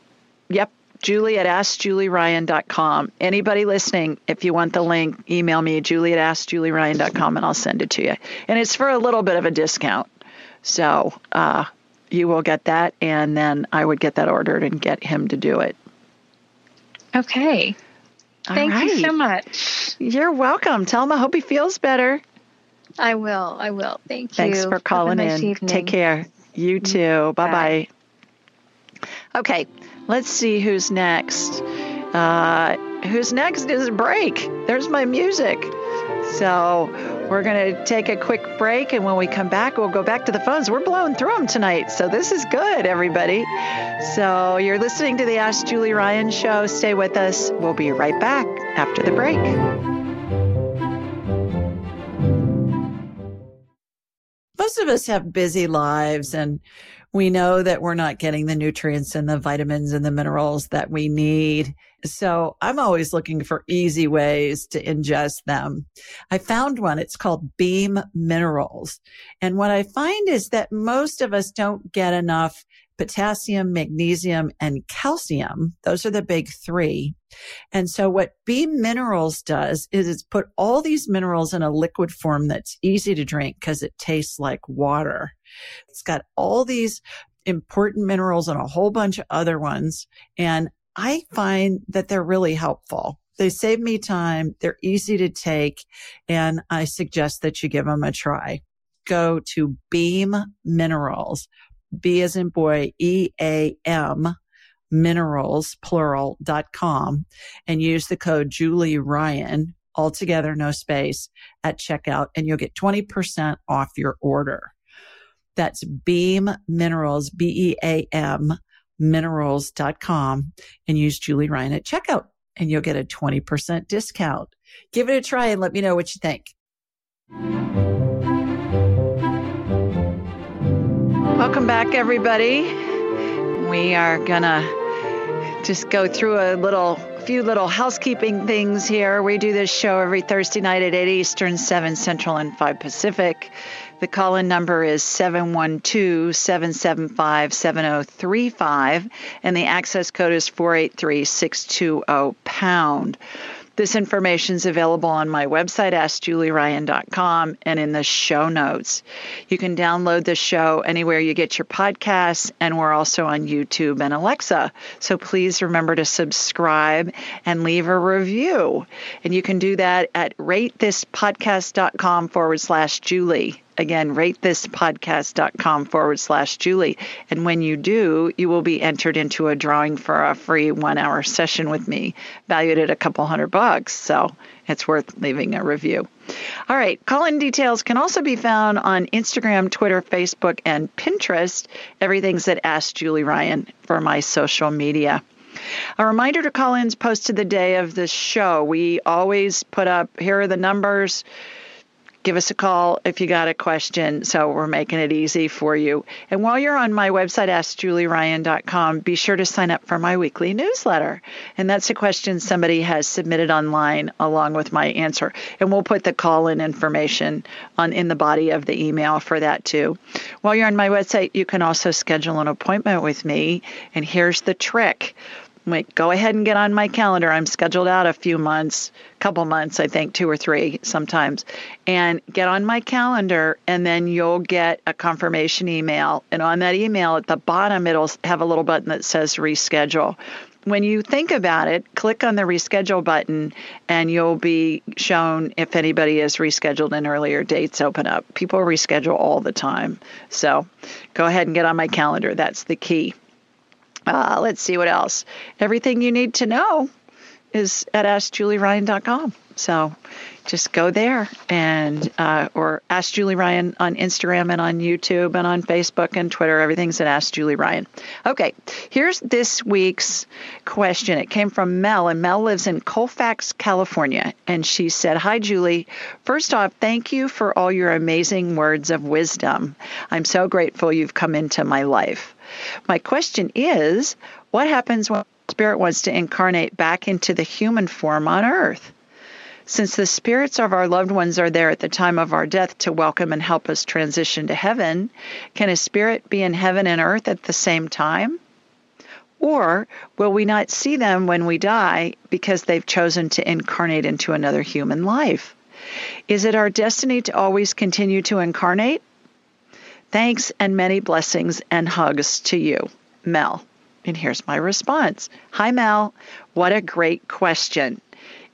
Yep, Julie at AskJulieRyan.com. Anybody listening, if you want the link, email me, Julie at AskJulieRyan.com, and I'll send it to you. And it's for a little bit of a discount. So uh, you will get that, and then I would get that ordered and get him to do it. Okay. Thank right. you so much. You're welcome. Tell him I hope he feels better. I will. I will. Thank you. Thanks for calling nice in. Evening. Take care. You too. Bye bye. Okay, let's see who's next. Uh, who's next is break. There's my music. So we're going to take a quick break, and when we come back, we'll go back to the phones. We're blowing through them tonight, so this is good, everybody. So you're listening to the Ask Julie Ryan show. Stay with us. We'll be right back after the break. Most of us have busy lives and we know that we're not getting the nutrients and the vitamins and the minerals that we need. So I'm always looking for easy ways to ingest them. I found one. It's called Beam Minerals. And what I find is that most of us don't get enough potassium, magnesium, and calcium. Those are the big three. And so what Beam Minerals does is it's put all these minerals in a liquid form that's easy to drink because it tastes like water. It's got all these important minerals and a whole bunch of other ones. And I find that they're really helpful. They save me time. They're easy to take. And I suggest that you give them a try. Go to Beam Minerals, B as in boy, E A M minerals, plural, dot com and use the code Julie Ryan, altogether, no space at checkout and you'll get 20% off your order. That's Beam Minerals, B-E-A-M minerals.com and use Julie Ryan at checkout and you'll get a 20% discount. Give it a try and let me know what you think. Welcome back, everybody. We are gonna just go through a little few little housekeeping things here. We do this show every Thursday night at 8 Eastern, 7 Central, and 5 Pacific. The call in number is 712 775 7035, and the access code is 483 620 pound. This information is available on my website, AskJulieRyan.com, and in the show notes. You can download the show anywhere you get your podcasts, and we're also on YouTube and Alexa. So please remember to subscribe and leave a review. And you can do that at ratethispodcast.com forward slash Julie. Again, ratethispodcast.com forward slash Julie. And when you do, you will be entered into a drawing for a free one hour session with me, valued at a couple hundred bucks. So it's worth leaving a review. All right, call in details can also be found on Instagram, Twitter, Facebook, and Pinterest. Everything's at Ask Julie Ryan for my social media. A reminder to call ins posted the day of the show. We always put up here are the numbers give us a call if you got a question. So we're making it easy for you. And while you're on my website, AskJulieRyan.com, be sure to sign up for my weekly newsletter. And that's a question somebody has submitted online along with my answer. And we'll put the call in information on in the body of the email for that too. While you're on my website, you can also schedule an appointment with me. And here's the trick Wait, go ahead and get on my calendar. I'm scheduled out a few months, couple months, I think, two or three sometimes. And get on my calendar, and then you'll get a confirmation email. And on that email at the bottom, it'll have a little button that says reschedule. When you think about it, click on the reschedule button, and you'll be shown if anybody is rescheduled and earlier dates open up. People reschedule all the time. So go ahead and get on my calendar. That's the key. Uh, let's see what else. Everything you need to know is at AskJulieRyan.com. So just go there and uh, or ask Julie Ryan on Instagram and on YouTube and on Facebook and Twitter. Everything's at Ask Julie Ryan. Okay, here's this week's question. It came from Mel, and Mel lives in Colfax, California, and she said, "Hi, Julie. First off, thank you for all your amazing words of wisdom. I'm so grateful you've come into my life. My question is, what happens when spirit wants to incarnate back into the human form on earth?" Since the spirits of our loved ones are there at the time of our death to welcome and help us transition to heaven, can a spirit be in heaven and earth at the same time? Or will we not see them when we die because they've chosen to incarnate into another human life? Is it our destiny to always continue to incarnate? Thanks and many blessings and hugs to you, Mel. And here's my response Hi, Mel. What a great question.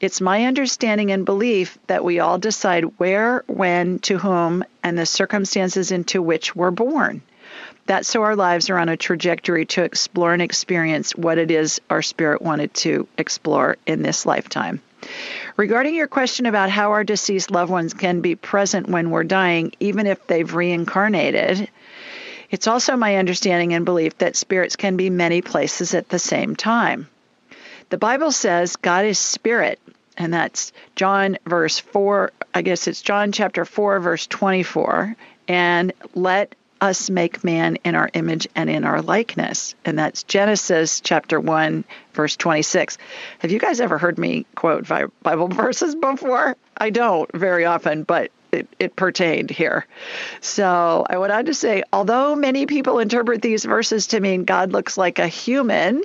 It's my understanding and belief that we all decide where, when, to whom, and the circumstances into which we're born. That's so our lives are on a trajectory to explore and experience what it is our spirit wanted to explore in this lifetime. Regarding your question about how our deceased loved ones can be present when we're dying, even if they've reincarnated, it's also my understanding and belief that spirits can be many places at the same time. The Bible says God is spirit, and that's John verse 4, I guess it's John chapter 4 verse 24, and let us make man in our image and in our likeness. And that's Genesis chapter 1 verse 26. Have you guys ever heard me quote Bible [laughs] verses before? I don't very often, but it, it, pertained here. So I went on to say, although many people interpret these verses to mean God looks like a human,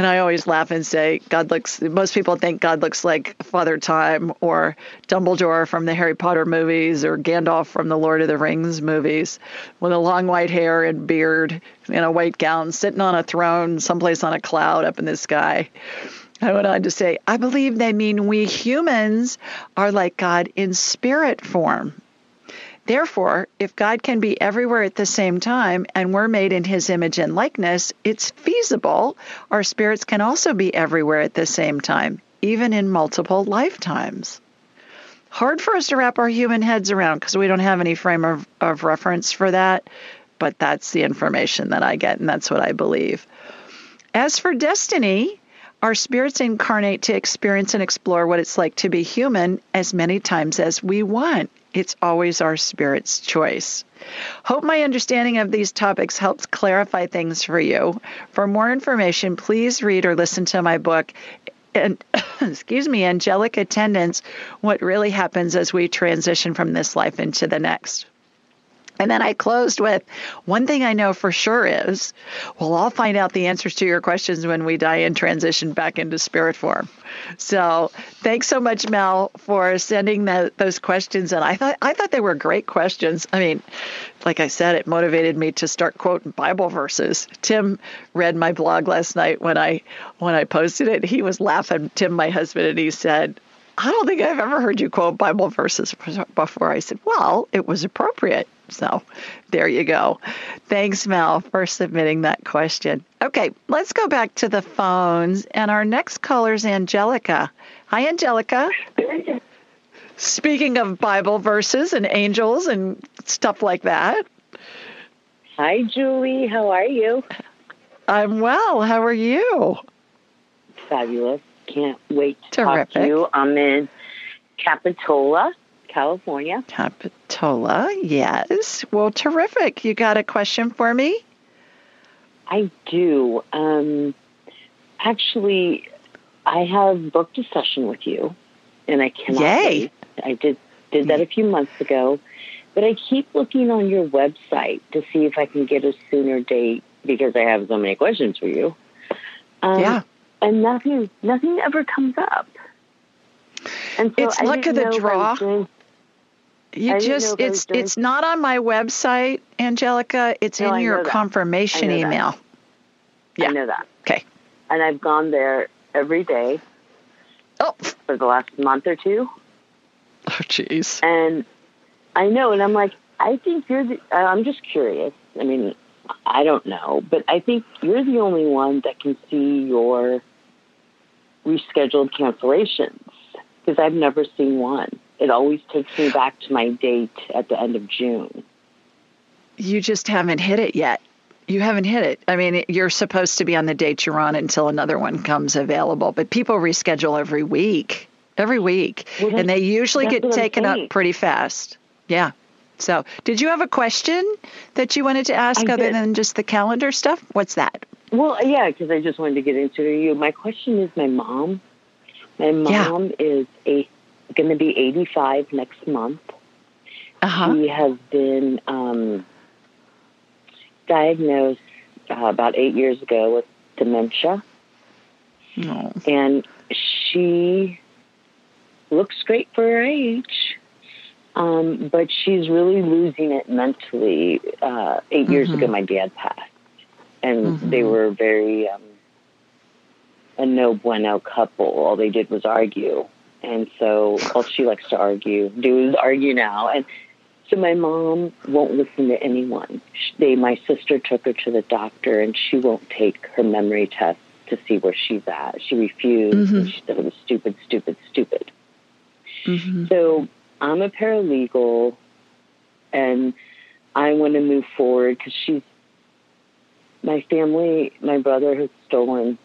and I always laugh and say, God looks, most people think God looks like Father Time or Dumbledore from the Harry Potter movies or Gandalf from the Lord of the Rings movies with a long white hair and beard in a white gown, sitting on a throne someplace on a cloud up in the sky. I went on to say, I believe they mean we humans are like God in spirit form. Therefore, if God can be everywhere at the same time and we're made in his image and likeness, it's feasible our spirits can also be everywhere at the same time, even in multiple lifetimes. Hard for us to wrap our human heads around because we don't have any frame of, of reference for that, but that's the information that I get, and that's what I believe. As for destiny, our spirits incarnate to experience and explore what it's like to be human as many times as we want. It's always our spirit's choice. Hope my understanding of these topics helps clarify things for you. For more information, please read or listen to my book. And [coughs] excuse me, angelic attendants, what really happens as we transition from this life into the next. And then I closed with one thing I know for sure is we'll all find out the answers to your questions when we die and transition back into spirit form. So thanks so much, Mel, for sending that, those questions. And I thought I thought they were great questions. I mean, like I said, it motivated me to start quoting Bible verses. Tim read my blog last night when I when I posted it. He was laughing, Tim, my husband, and he said, I don't think I've ever heard you quote Bible verses before. I said, Well, it was appropriate. So there you go. Thanks, Mel, for submitting that question. Okay, let's go back to the phones. And our next caller is Angelica. Hi, Angelica. Speaking of Bible verses and angels and stuff like that. Hi, Julie. How are you? I'm well. How are you? Fabulous. Can't wait to Terrific. talk to you. I'm in Capitola, California. Capitola, yes. Well, terrific. You got a question for me? I do. Um, actually, I have booked a session with you, and I cannot Yay. wait. I did did that a few months ago, but I keep looking on your website to see if I can get a sooner date because I have so many questions for you. Um, Yeah. and nothing nothing ever comes up. And so It's I luck of the know if I was draw. You I just if I was it's doing- it's not on my website, Angelica. It's No, in your confirmation know that. email. Yeah. I know that. Okay. And I've gone there every day Oh, for the last month or two. oh jeez. And I know, and I'm like, I think you're the, I'm just curious. I mean, I don't know, but I think you're the only one that can see your rescheduled cancellations. because I've never seen one. It always takes me back to my date at the end of June. You just haven't hit it yet. You haven't hit it. I mean, you're supposed to be on the date you're on until another one comes available, but people reschedule every week, every week, well, and they usually get taken up pretty fast. Yeah. So, did you have a question that you wanted to ask I other did. than just the calendar stuff? What's that? Well, yeah, because I just wanted to get into you. My question is my mom. My mom yeah. is a going to be 85 next month. Uh-huh. She has been um, diagnosed uh, about eight years ago with dementia. Oh. And she looks great for her age. Um, but she's really losing it mentally. Uh, 8 mm-hmm. years ago, my dad passed, and mm-hmm. they were very um, a no bueno couple. All they did was argue, and so all she likes to argue, do is argue now. And so my mom won't listen to anyone. They, my sister took her to the doctor, and she won't take her memory test to see where she's at. She refused, mm-hmm. and she said it was stupid, stupid, stupid. Mm-hmm. So I'm a paralegal and I want to move forward because she's my family, my brother has stolen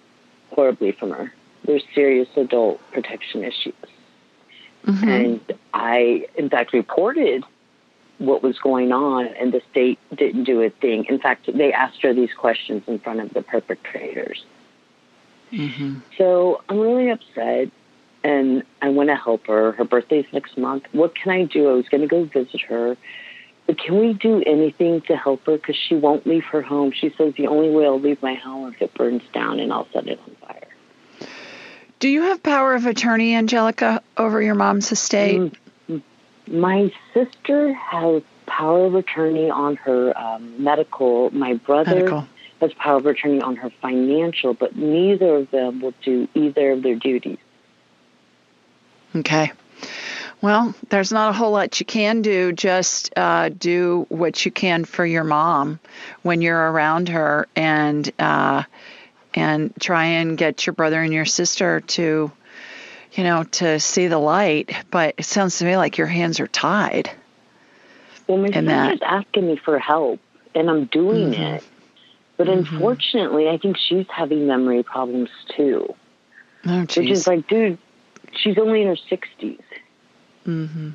horribly from her. There's serious adult protection issues. Mm-hmm. And I, in fact, reported what was going on, and the state didn't do a thing. In fact, they asked her these questions in front of the perpetrators. Mm-hmm. So I'm really upset and I want to help her. Her birthday's next month. What can I do? I was going to go visit her. But can we do anything to help her? Because she won't leave her home. She says the only way I'll leave my home is if it burns down and I'll set it on fire. Do you have power of attorney, Angelica, over your mom's estate? Mm-hmm. My sister has power of attorney on her um, medical. My brother medical. has power of attorney on her financial, but neither of them will do either of their duties. Okay. Well, there's not a whole lot you can do. Just uh, do what you can for your mom when you're around her, and uh, and try and get your brother and your sister to, you know, to see the light. But it sounds to me like your hands are tied. Well, my is asking me for help, and I'm doing mm-hmm. it. But mm-hmm. unfortunately, I think she's having memory problems too. Oh, which is like, dude, she's only in her 60s. Mm-hmm.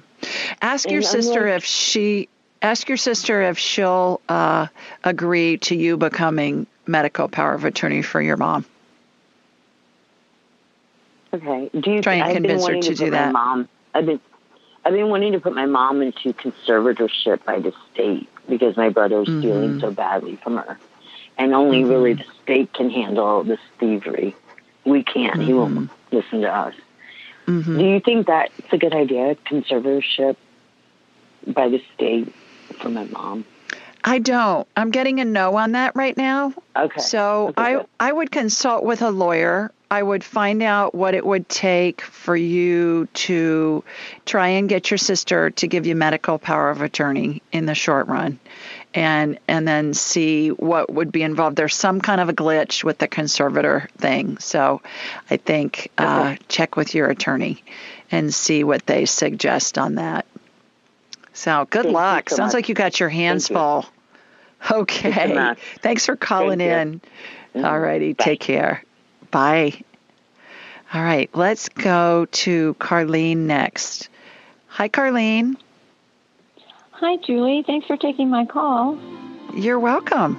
Ask and your sister like, if she ask your sister if she'll uh, agree to you becoming medical power of attorney for your mom. Okay. Do you try and convince her to, to do that? Mom, I've been I've been wanting to put my mom into conservatorship by the state because my brother is mm-hmm. stealing so badly from her, and only mm-hmm. really the state can handle this thievery. We can't. Mm-hmm. He won't mm-hmm. listen to us. Mm-hmm. Do you think that's a good idea, conservatorship by the state for my mom? I don't. I'm getting a no on that right now. Okay. So okay, I good. I would consult with a lawyer. I would find out what it would take for you to try and get your sister to give you medical power of attorney in the short run and and then see what would be involved. There's some kind of a glitch with the conservator thing, so I think uh, check with your attorney and see what they suggest on that. So good Thank luck. So Sounds much. like you got your hands Thank full. [laughs] You. Okay. Thanks for calling Thank in. Mm-hmm. All righty. Take care. Bye. All right. Let's go to Carlene next. Hi, Carlene. Hi, Julie. Thanks for taking my call. You're welcome.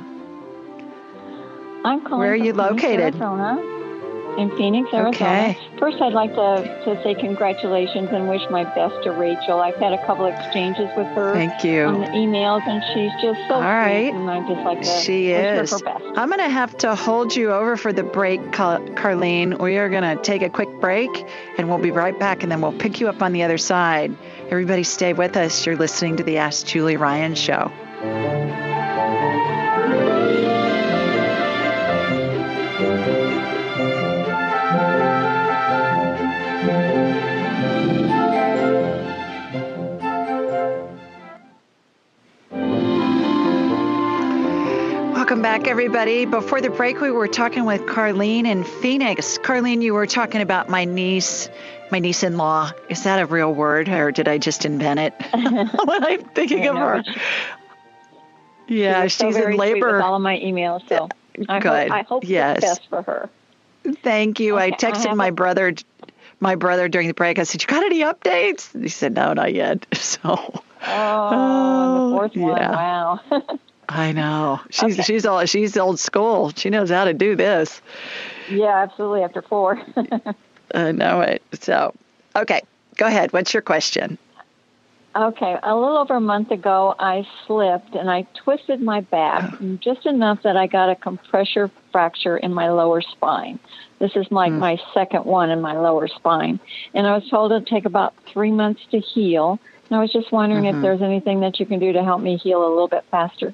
I'm calling. Where are you located? Arizona. In Phoenix, Arizona. Okay. First, I'd like to, to say congratulations and wish my best to Rachel. I've had a couple exchanges with her. Thank you. On the emails, and she's just so All right. and I just like to she is. her her best. I'm going to have to hold you over for the break, Car- Carlene. We are going to take a quick break, and we'll be right back, and then we'll pick you up on the other side. Everybody stay with us. You're listening to the Ask Julie Ryan Show. Welcome back, everybody. Before the break, we were talking with Carlene in Phoenix. Carlene, you were talking about my niece, my niece-in-law. Is that a real word, or did I just invent it? [laughs] [laughs] when I'm thinking of her. Yeah, she she's so in labor. All of my emails, so I Good. hope, I hope yes. best for her. Thank you. Okay, I texted I my a- brother, my brother during the break. I said, "You got any updates?" He said, "No, not yet." [laughs] So. Oh, the fourth one. yeah. Wow. I know. She's Okay. she's all she's old school. She knows how to do this. yeah, absolutely. After four. [laughs] I know it. So, okay, go ahead. What's your question? Okay, a little over a month ago, I slipped and I twisted my back [sighs] just enough that I got a compressor fracture in my lower spine. This is like my second one in my lower spine. And I was told it'd take about three months to heal. And I was just wondering Mhm. if there's anything that you can do to help me heal a little bit faster.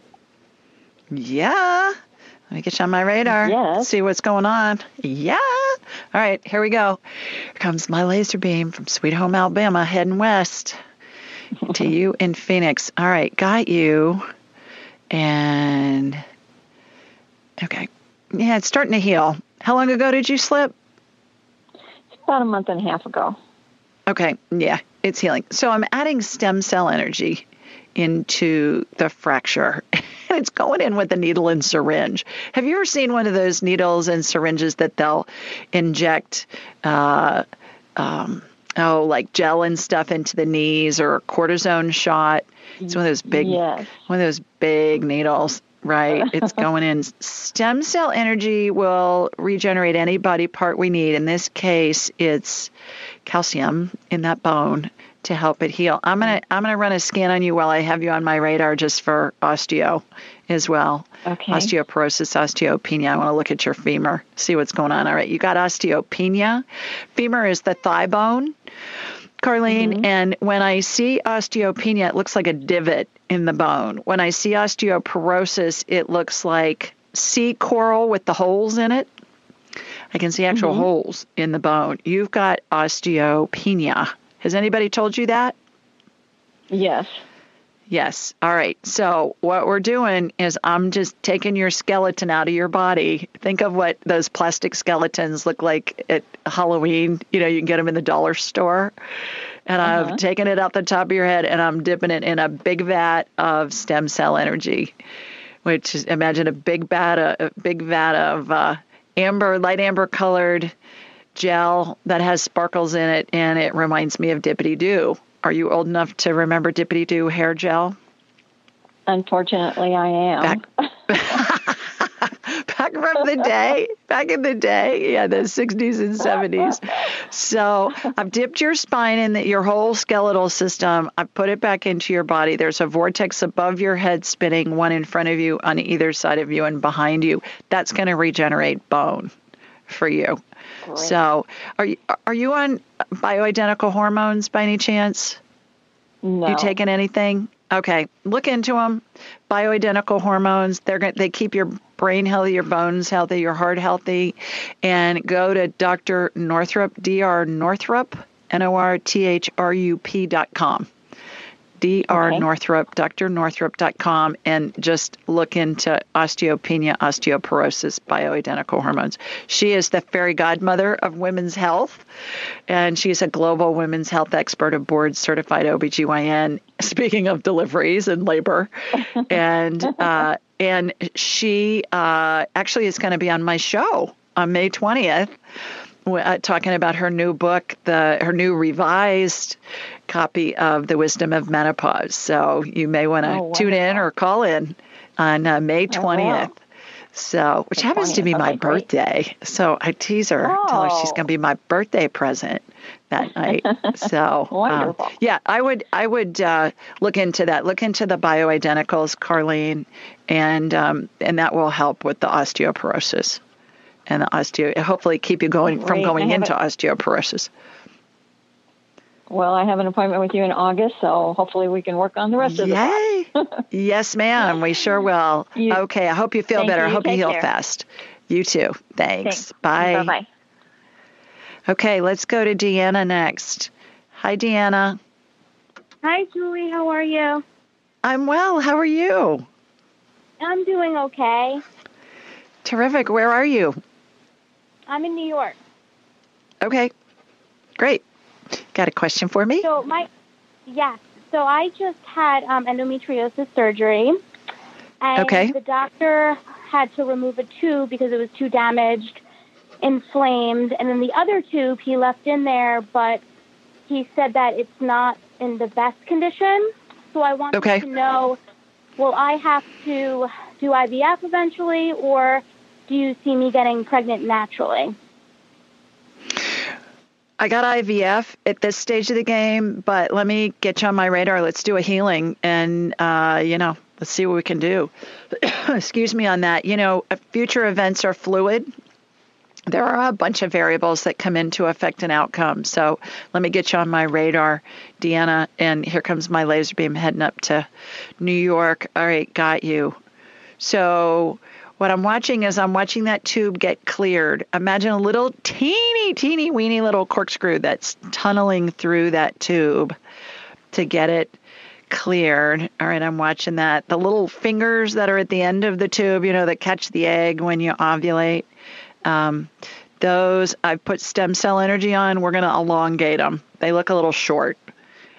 Yeah. Let me get you on my radar. Yes. See what's going on. Yeah. All right, here we go. Here comes my laser beam from Sweet Home, Alabama, heading west [laughs] to you in Phoenix. All right, got you. And okay. Yeah, it's starting to heal. How long ago did you slip? It's about a month and a half ago. Okay, yeah, it's healing. So I'm adding stem cell energy into the fracture. [laughs] It's going in with a needle and syringe. Have you ever seen one of those needles and syringes that they'll inject, uh, um, oh, like gel and stuff into the knees or a cortisone shot? It's one of those big, Yes. one of those big needles, right? [laughs] It's going in. Stem cell energy will regenerate any body part we need. In this case, it's calcium in that bone to help it heal. I'm gonna I'm gonna run a scan on you while I have you on my radar just for osteo as well. Okay. Osteoporosis, osteopenia. I want to look at your femur, see what's going on. All right, you got osteopenia. Femur is the thigh bone. Carlene, and when I see osteopenia, it looks like a divot in the bone. When I see osteoporosis, it looks like sea coral with the holes in it. I can see actual Mhm. holes in the bone. You've got osteopenia. Has anybody told you that? Yes. Yes. All right. So, what we're doing is I'm just taking your skeleton out of your body. Think of what those plastic skeletons look like at Halloween. You know, you can get them in the dollar store. And Uh-huh. I've taken it out the top of your head and I'm dipping it in a big vat of stem cell energy, which is imagine a big vat, a big vat of uh, amber, light amber colored gel that has sparkles in it, and it reminds me of Dippity Doo. Are you old enough to remember Dippity Doo hair gel? Unfortunately, I am. [laughs] [laughs] Back from the day, back in the day, yeah, the 60s and 70s. So I've dipped your spine in the, your whole skeletal system. I've put it back into your body. There's a vortex above your head spinning, one in front of you, on either side of you, and behind you. That's going to regenerate bone for you. So, are you are you on bioidentical hormones by any chance? No. You taking anything? Okay, look into them. Bioidentical hormones. They're going they keep your brain healthy, your bones healthy, your heart healthy. And go to Dr. Northrup, Dr. Northrup, N O R T H R U P dot com. Dr. Okay. Northrup, drnorthrup.com, and just look into osteopenia, osteoporosis, bioidentical hormones. She is the fairy godmother of women's health, and she's a global women's health expert, a board certified OBGYN, [laughs] speaking of deliveries and labor. [laughs] and, uh, and she uh, actually is going to be on my show on May 20th uh, talking about her new book, the her new revised copy of The Wisdom of Menopause. So you may want to Oh, tune in or call in on uh, May I will. 20th. So, which happens to 20th, be my okay, great. birthday. So I tease her, tell her she's Oh. going to be my birthday present that night. [laughs] So, um, yeah, I would I would uh, look into that. Look into the bioidenticals, Carlene, and um, and that will help with the osteoporosis and the osteo. Hopefully, keep you going from going into osteoporosis. Well, I have an appointment with you in August, so hopefully we can work on the rest of the Yay! [laughs] yes, ma'am. We sure will. You- okay. I hope you feel Thank better. I you. hope you heal care. fast. You too. Thanks. Thanks. Bye. Bye bye. Okay, let's go to Deanna next. Hi, Deanna. Hi, Julie. How are you? I'm well. How are you? I'm doing okay. Terrific. Where are you? I'm in New York. Okay. Great. Got a question for me? So my yeah. So I just had um, endometriosis surgery, and Okay. the doctor had to remove a tube because it was too damaged, inflamed, and then the other tube he left in there, but he said that it's not in the best condition. So I wanted Okay. to know, will I have to do IVF eventually, or do you see me getting pregnant naturally? I got IVF at this stage of the game, but let me get you on my radar. Let's do a healing and, uh, you know, let's see what we can do. [clears throat] Excuse me on that. You know, uh, future events are fluid. There are a bunch of variables that come into affect an outcome. So let me get you on my radar, Deanna. And here comes my laser beam heading up to New York. All right, got you. So what I'm watching is I'm watching that tube get cleared. Imagine a little teeny, teeny, weeny little corkscrew that's tunneling through that tube to get it cleared. All right, I'm watching that. The little fingers that are at the end of the tube, you know, that catch the egg when you ovulate. Um, those I've put stem cell energy on. We're going to elongate them. They look a little short.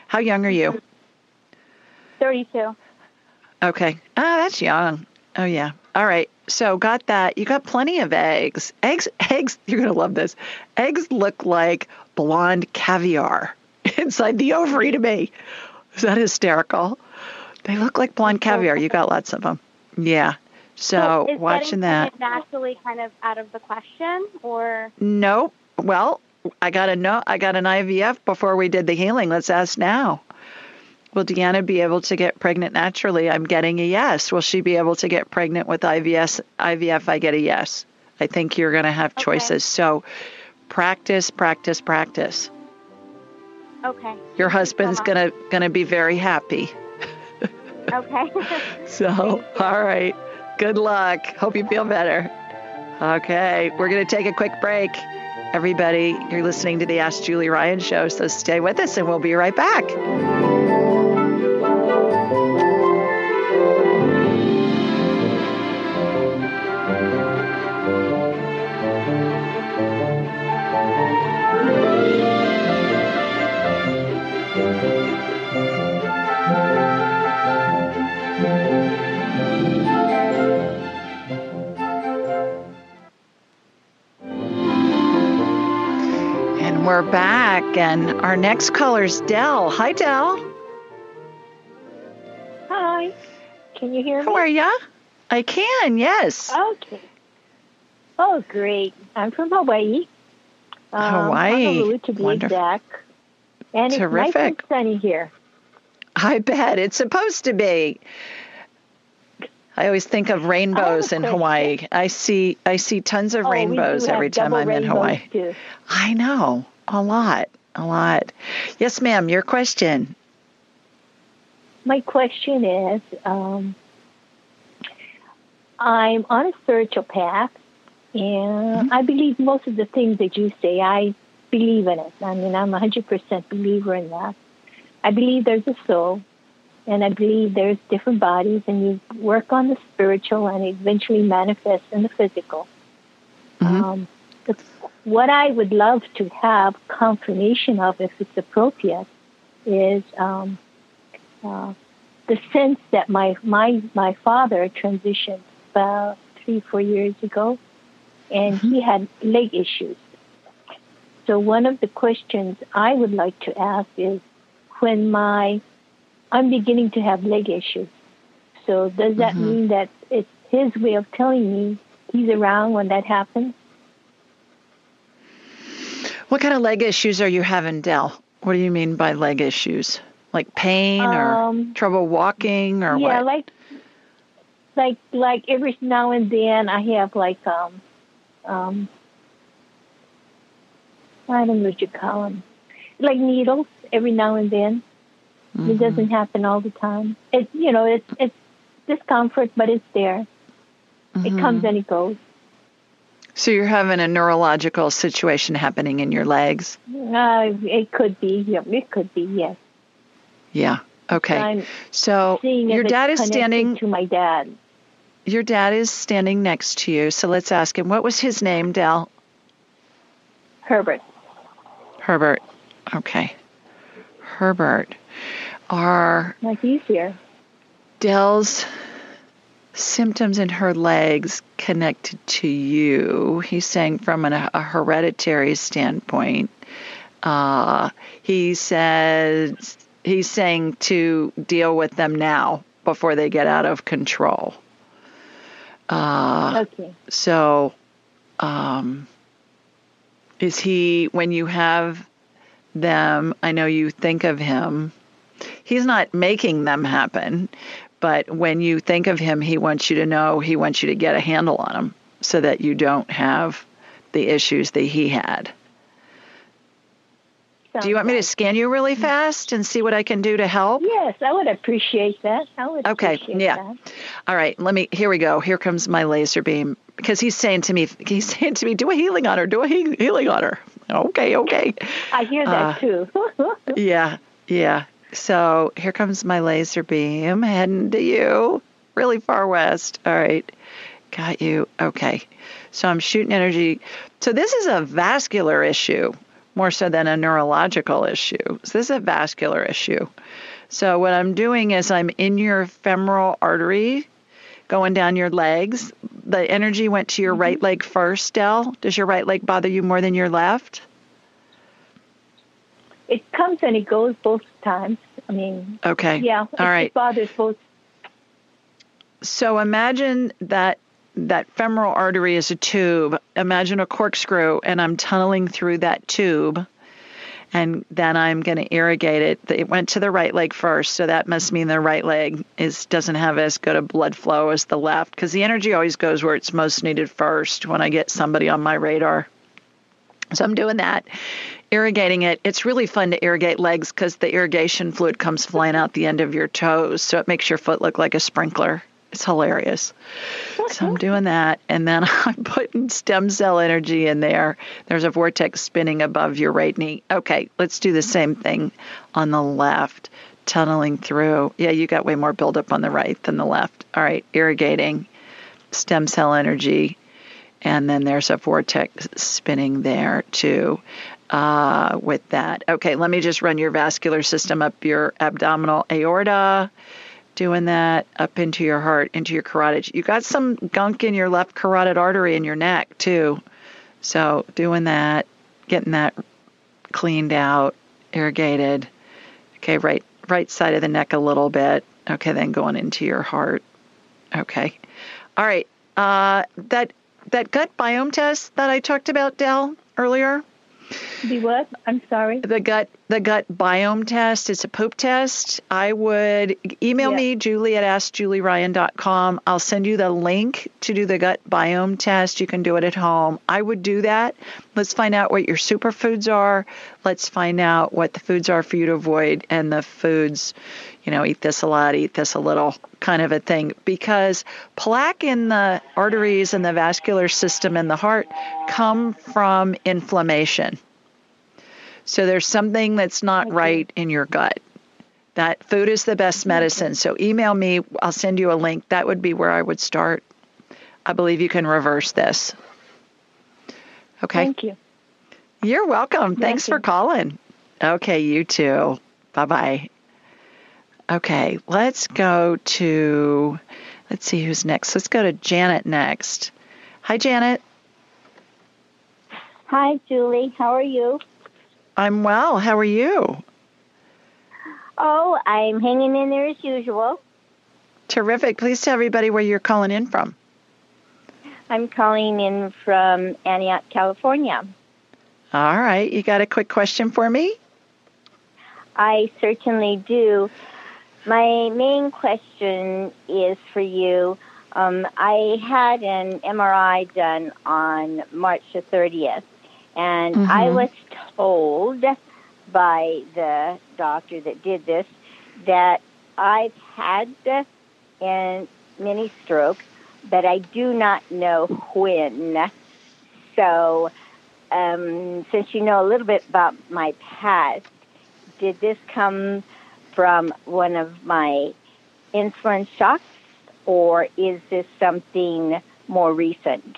How young are you? 32. Okay. Ah, that's young. Oh yeah. All right. So got that. You got plenty of eggs. Eggs [laughs] eggs you're going to love this. Eggs look like blonde caviar [laughs] inside the ovary to me. Is that hysterical? They look like blonde caviar. You got lots of them. Yeah. So is watching that. naturally kind of out of the question, or Nope. Well, I got a no. I got an IVF before we did the healing. Let's ask now. Will Deanna be able to get pregnant naturally? I'm getting a yes. Will she be able to get pregnant with IVS? IVF, I get a yes. I think you're going to have choices. So, practice, practice, practice. okay, Your husband's gonna gonna be very happy. okay. [laughs] [laughs] So, all right. Good luck. Hope you feel better. Okay, we're going to take a quick break. Everybody, you're listening to the Ask Julie Ryan show, so stay with us and we'll be right back. And we're back, and our next caller is Dell. Hi, Dell. You hear me? How are ya? I can, yes. Okay. Oh, great. I'm from Hawaii. Um, Hawaii. Honolulu, to be Wonderful. exact. And it's nice and Terrific. sunny here. I bet it's supposed to be. I always think of rainbows in Hawaii. I see I see tons of Oh, rainbows every time I'm in Hawaii. Too. I know. A lot. A lot. Yes, ma'am, your question. My question is um, I'm on a spiritual path, and Mm-hmm. I believe most of the things that you say, I believe in it. I mean, I'm a 100% believer in that. I believe there's a soul, and I believe there's different bodies, and you work on the spiritual, and it eventually manifests in the physical. Um, what I would love to have confirmation of, if it's appropriate, is um, uh, the sense that my my my father transitioned about three four years ago, and he had leg issues. So one of the questions I would like to ask is, when my I'm beginning to have leg issues. So does that Mhm. mean that it's his way of telling me he's around when that happens? What kind of leg issues are you having, Dell? What do you mean by leg issues? Like pain or Um, trouble walking or yeah, what? like like like every now and then I have like um um I don't know what you call them, like needles every now and then. It Mhm. doesn't happen all the time. It you know it's it's discomfort, but it's there. It Mhm. comes and it goes. So you're having a neurological situation happening in your legs? Uh, it could be. Yeah, it could be. Yes. Yeah. Okay. I'm So your dad is standing to my dad. Your dad is standing next to you, so let's ask him. What was his name, Dell? Herbert. Herbert. Okay. Herbert. Are like easier. Dell's symptoms in her legs connected to you? He's saying from an, a hereditary standpoint. Uh, he says he's saying to deal with them now before they get out of control. Uh, okay. So, um, is he when you have them? I know you think of him. He's not making them happen, but when you think of him, he wants you to know. He wants you to get a handle on him so that you don't have the issues that he had. Do you want me to scan you really fast and see what I can do to help? Yes, I would appreciate that. I would okay, yeah. That. All right, let me here we go. Here comes my laser beam because he's saying to me he's [laughs] saying to me, do a healing on her, do a he- healing on her. Okay, okay. I hear that uh, too. [laughs] yeah, yeah. So here comes my laser beam heading to you, really far west. All right, got you. Okay. So I'm shooting energy. So this is a vascular issue more so than a neurological issue. So this is a vascular issue. So what I'm doing is I'm in your femoral artery going down your legs. The energy went to your mm-hmm. right leg first, Dell. Does your right leg bother you more than your left? It comes and it goes both times. I mean, okay. Yeah, all right. It bothers both. So imagine that that femoral artery is a tube. Imagine a corkscrew, and I'm tunneling through that tube, and then I'm going to irrigate it. It went to the right leg first, so that must mean the right leg is doesn't have as good a blood flow as the left, because the energy always goes where it's most needed first when I get somebody on my radar. So I'm doing that, irrigating it. It's really fun to irrigate legs because the irrigation fluid comes flying out the end of your toes, so it makes your foot look like a sprinkler. It's hilarious. So I'm doing that, and then [laughs] I'm putting stem cell energy in there. There's a vortex spinning above your right knee. Okay, let's do the same thing on the left, tunneling through. Yeah, you got way more buildup on the right than the left. All right, irrigating stem cell energy, and then there's a vortex spinning there too. Uh, with that, okay, let me just run your vascular system up your abdominal aorta doing that up into your heart, into your carotid. You got some gunk in your left carotid artery in your neck too. So doing that, getting that cleaned out, irrigated. Okay, right right side of the neck a little bit. Okay, then going into your heart. Okay. All right. Uh, that that gut biome test that I talked about, Dell, earlier. The what? I'm sorry. The gut the gut biome test. It's a poop test. I would email yeah. me, Julie at AskJulieRyan.com. I'll send you the link to do the gut biome test. You can do it at home. I would do that. Let's find out what your superfoods are. Let's find out what the foods are for you to avoid and the foods, you know, eat this a lot, eat this a little kind of a thing. Because plaque in the arteries and the vascular system in the heart come from inflammation. So there's something that's not right in your gut. That food is the best medicine. So email me, I'll send you a link. That would be where I would start. I believe you can reverse this. Okay. Thank you. You're welcome. Thank Thanks you. for calling. Okay, you too. Bye bye. Okay, let's go to, let's see who's next. Let's go to Janet next. Hi, Janet. Hi, Julie. How are you? I'm well. How are you? Oh, I'm hanging in there as usual. Terrific. Please tell everybody where you're calling in from. I'm calling in from Antioch, California. All right. You got a quick question for me? I certainly do. My main question is for you. Um, I had an MRI done on March the 30th, and mm-hmm. I was told by the doctor that did this that I've had a mini stroke, but I do not know when. So, um, since you know a little bit about my past, did this come from one of my insulin shocks, or is this something more recent?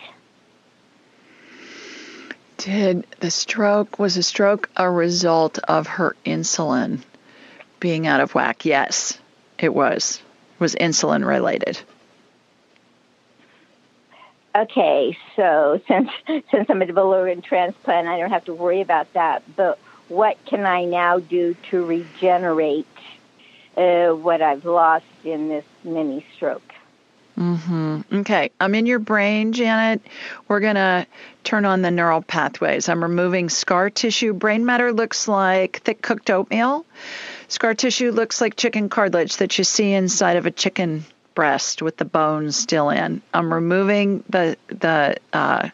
Did the stroke, was a stroke a result of her insulin being out of whack? Yes, it was. It was insulin related. Okay, so [laughs] since since I'm a organ transplant, I don't have to worry about that. But what can I now do to regenerate uh, what I've lost in this mini stroke? Mm-hmm. Okay, I'm in your brain, Janet. We're gonna turn on the neural pathways. I'm removing scar tissue. Brain matter looks like thick cooked oatmeal. Scar tissue looks like chicken cartilage that you see inside of a chicken breast with the bones still in. I'm removing the the uh,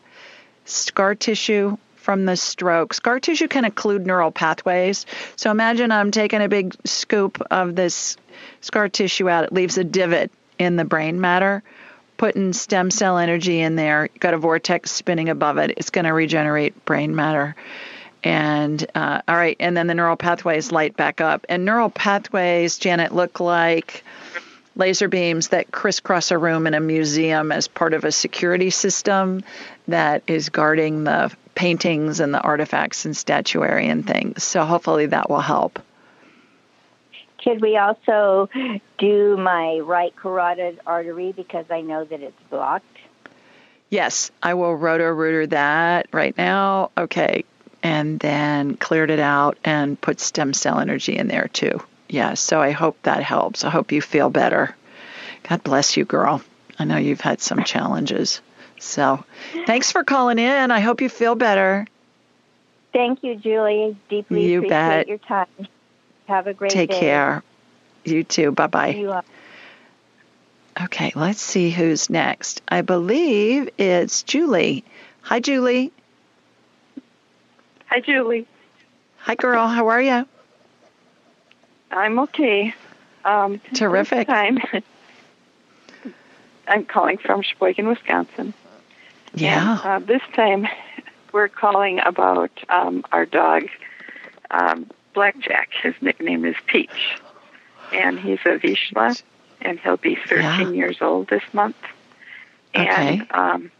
scar tissue from the stroke. Scar tissue can include neural pathways. So imagine I'm taking a big scoop of this scar tissue out. It leaves a divot in the brain matter. Putting stem cell energy in there, got a vortex spinning above it. It's going to regenerate brain matter. And uh, all right, and then the neural pathways light back up. And neural pathways, Janet, look like laser beams that crisscross a room in a museum as part of a security system that is guarding the paintings and the artifacts and statuary and things. So hopefully that will help. Could we also do my right carotid artery because I know that it's blocked? Yes, I will roto-rooter that right now. Okay, and then cleared it out and put stem cell energy in there too. Yeah, so I hope that helps. I hope you feel better. God bless you, girl. I know you've had some challenges. So thanks for calling in. I hope you feel better. Thank you, Julie. Deeply you appreciate bet. your time. Have a great day. Take day. care. You too. Bye bye. Okay, let's see who's next. I believe it's Julie. Hi, Julie. Hi, Julie. Hi, girl. How are you? I'm okay. Um, Terrific. time, [laughs] I'm calling from Sheboygan, Wisconsin. Yeah. And, uh, this time, [laughs] we're calling about um, our dog, um, Blackjack. His nickname is Peach. And he's a Vizsla, and he'll be 13 Yeah. years old this month. And Okay. um,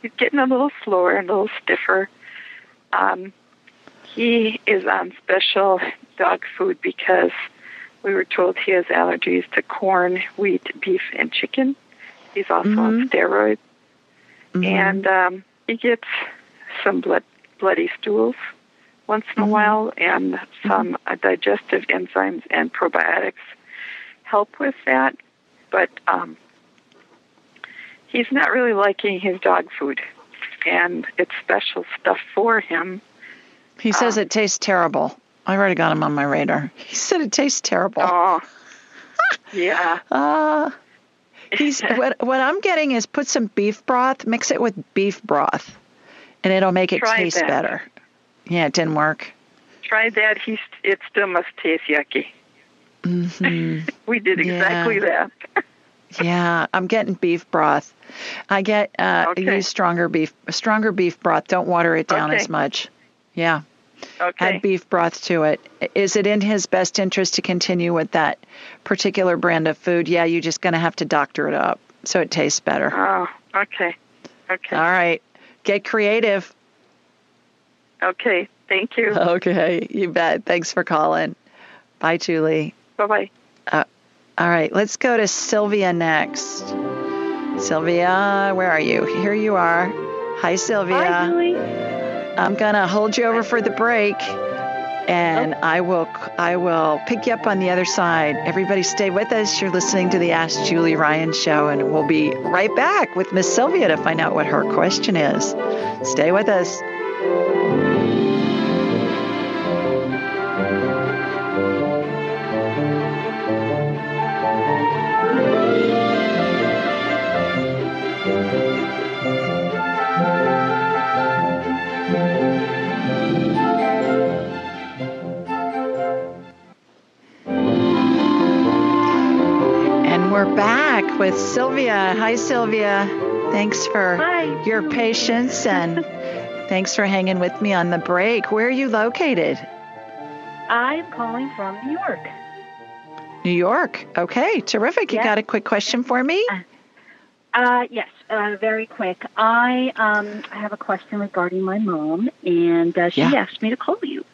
he's getting a little slower, a little stiffer. Um, he is on special dog food because we were told he has allergies to corn, wheat, beef, and chicken. He's also on steroids, and um, he gets some blood, bloody stools once in a while, and some uh, digestive enzymes and probiotics help with that. But um, he's not really liking his dog food, and it's special stuff for him. He says Uh, it tastes terrible. I already got him on my radar. He said it tastes terrible. Oh, [laughs] yeah. Uh, he's [laughs] what what I'm getting is put some beef broth, mix it with beef broth, and it'll make it Try taste that. better. Yeah, it didn't work. Try that. He's it still must taste yucky. hmm [laughs] We did exactly that. yeah, I'm getting beef broth. I get uh, Okay. use stronger beef stronger beef broth. Don't water it down Okay. as much. Yeah. Okay. Add beef broth to it. Is it in his best interest to continue with that particular brand of food? Yeah, you're just going to have to doctor it up so it tastes better. Oh, okay. Okay. All right. Get creative. Okay. Thank you. [laughs] Okay, you bet. Thanks for calling. Bye, Julie. Bye bye. Uh, all right, let's go to Sylvia next. Sylvia, where are you? Here you are. Hi, Sylvia. Hi, Julie. I'm gonna hold you over for the break, and oh. I will I will pick you up on the other side. Everybody, stay with us. You're listening to the Ask Julie Ryan show, and we'll be right back with Miss Sylvia to find out what her question is. Stay with us. We're back with Sylvia. Hi, Sylvia. Thanks for your patience and thanks for hanging with me on the break. Where are you located? I'm calling from New York. New York. Okay, terrific. You Yeah. got a quick question for me? Uh, yes, uh, very quick. I um, have a question regarding my mom, and uh, she Yeah. asked me to call you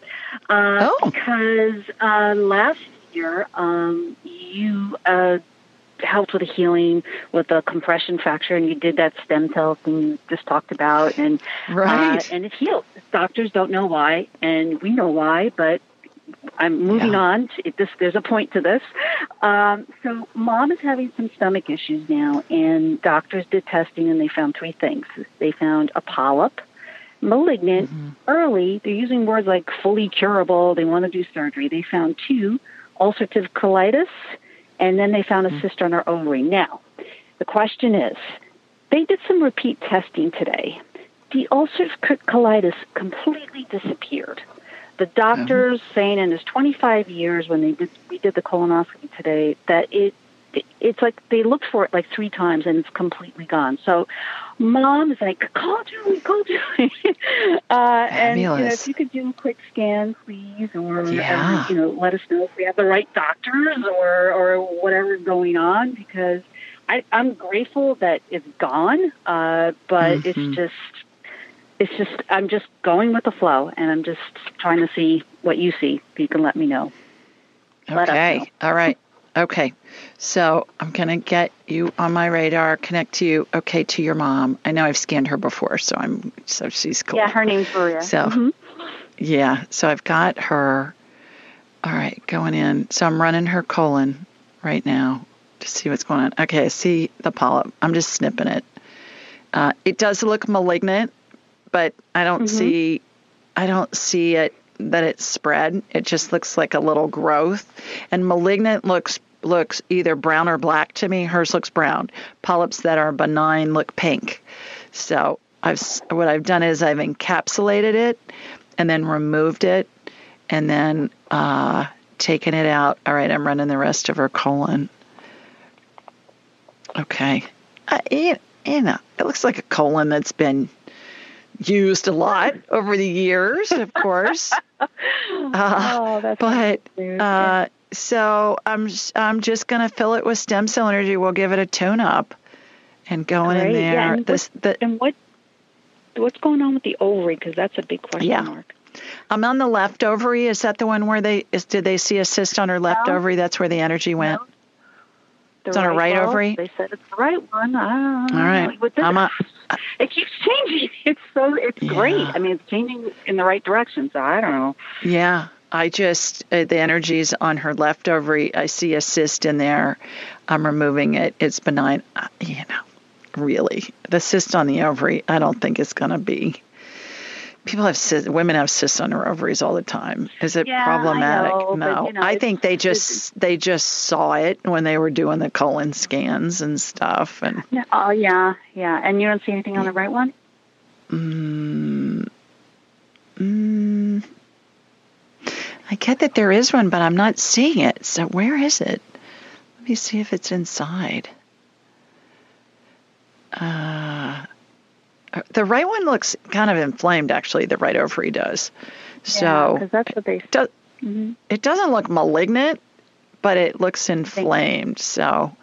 uh, Oh. because uh, last year um, you uh, helped with the healing with the compression fracture, and you did that stem cell thing you just talked about, and Right. uh, and it healed. Doctors don't know why, and we know why, but I'm moving Yeah. on. It, this, there's a point to this. Um, so, mom is having some stomach issues now, and doctors did testing, and they found three things. They found a polyp, malignant, early. They're using words like fully curable. They want to do surgery. They found two, ulcerative colitis, and then they found a mm-hmm. cyst on her ovary. Now, the question is, they did some repeat testing today. The ulcerative colitis completely disappeared. The uh-huh. doctors saying in his 25 years when they did we did the colonoscopy today that it it's like they looked for it like three times and it's completely gone. So, mom is like, call Julie, call Julie, [laughs] uh, and you know, if you could do a quick scan, please, or Yeah. um, you know, let us know if we have the right doctors or or whatever's going on because I, I'm grateful that it's gone, uh, but Mhm. it's just it's just I'm just going with the flow, and I'm just trying to see what you see. If you can let me know. Let Okay. know. All right. Okay. So I'm going to get you on my radar, connect to you, okay, to your mom. I know I've scanned her before, so I'm, so she's cool. Yeah, her name's Maria. So, Mhm. yeah. So I've got her. All right, going in. So I'm running her colon right now to see what's going on. Okay, I see the polyp. I'm just snipping it. Uh, it does look malignant, but I don't Mhm. see. I don't see it that it's spread. It just looks like a little growth. And malignant looks looks either brown or black to me. Hers looks brown. Polyps that are benign look pink. So I've what I've done is I've encapsulated it and then removed it and then uh, taken it out. All right, I'm running the rest of her colon. Okay. Uh, you, you know, it looks like a colon that's been used a lot over the years, of course. [laughs] Uh, oh, that's but uh, so I'm I'm just gonna fill it with stem cell energy. We'll give it a tune up and go in Great. there. Yeah, and this the and what what's going on with the ovary? Because that's a big question Yeah. mark. I'm on the left ovary. Is that the one where they is? Did they see a cyst on her left No. ovary? That's where the energy went. The It's on her right well, ovary? They said it's the right one. All right. I'm a, [laughs] it keeps changing. It's so it's Yeah. great. I mean, it's changing in the right direction. So I don't know. yeah. I just uh, the energy's on her left ovary. I see a cyst in there. I'm removing it. It's benign. Uh, you know, really, the cyst on the ovary. I don't think it's gonna be. People have cysts, women have cysts on their ovaries all the time. Is it Yeah, I problematic? know, but, no, you know, I think they just they just saw it when they were doing the colon scans and stuff. And Oh yeah, yeah. And you don't see anything on the right one. mm, mm, I get that there is one, but I'm not seeing it. So where is it? Let me see if it's inside. Uh, the right one looks kind of inflamed, actually. The right ovary does. So because that's what they. does, hmm it doesn't look malignant, but it looks inflamed. So,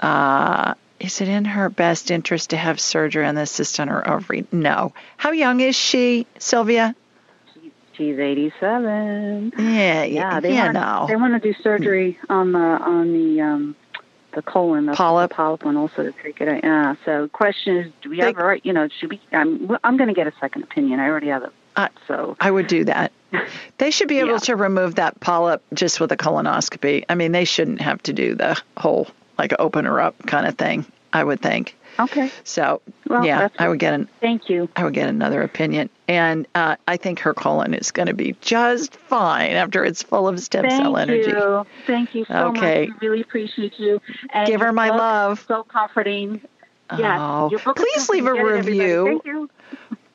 uh, is it in her best interest to have surgery on the cyst on her ovary? No. How young is she, Sylvia? She's eighty-seven. Yeah, Yeah, yeah, they yeah, want no. they want to do surgery on the on the um the colon the Polyp. the polyp one also the out. Yeah. So question is, do we They- have a right? You know, should we? I'm I'm going to get a second opinion. I already have it. So I would do that. [laughs] They should be able Yeah. to remove that polyp just with a colonoscopy. I mean, they shouldn't have to do the whole like open her up kind of thing. I would think. Okay. So Well, yeah, I would get an Thank you. I would get another opinion, and uh, I think her colon is going to be just fine after it's full of stem Thank cell energy. Thank you. Thank you so Okay. much. We really appreciate you. And Give her my book love. So comforting. Yes. Oh, your book is please leave a Get it, everybody. review. Thank you.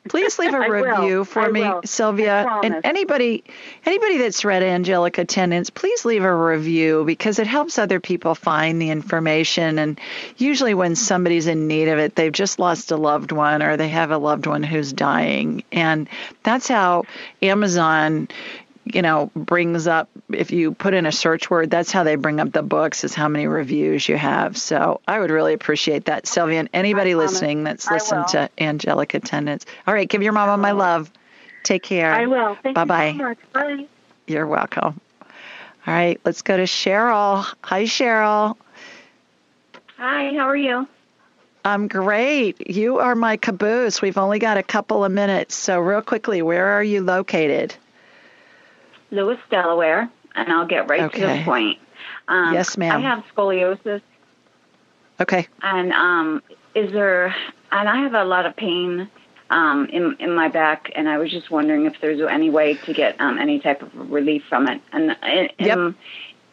Please leave a [laughs] I will. review for I me, will. Sylvia, and anybody anybody that's read Angelic Attendants. Please leave a review because it helps other people find the information. And usually, when somebody's in need of it, they've just lost a loved one or they have a loved one who's dying, and that's how Amazon you know, brings up if you put in a search word, that's how they bring up the books is how many reviews you have. So I would really appreciate that, Sylvia, and anybody listening that's listened to Angelic Attendants. All right, give your mama my love. Take care. I will. Thank Bye-bye. you so much. Bye. You're welcome. All right, let's go to Cheryl. Hi, Cheryl. Hi, how are you? I'm great. You are my caboose. We've only got a couple of minutes. So, real quickly, where are you located? Lewes, Delaware, and I'll get right to the point. Um, Yes, ma'am. I have scoliosis, Okay. and um, is there? And I have a lot of pain um, in in my back, and I was just wondering if there's any way to get um, any type of relief from it. And in, in,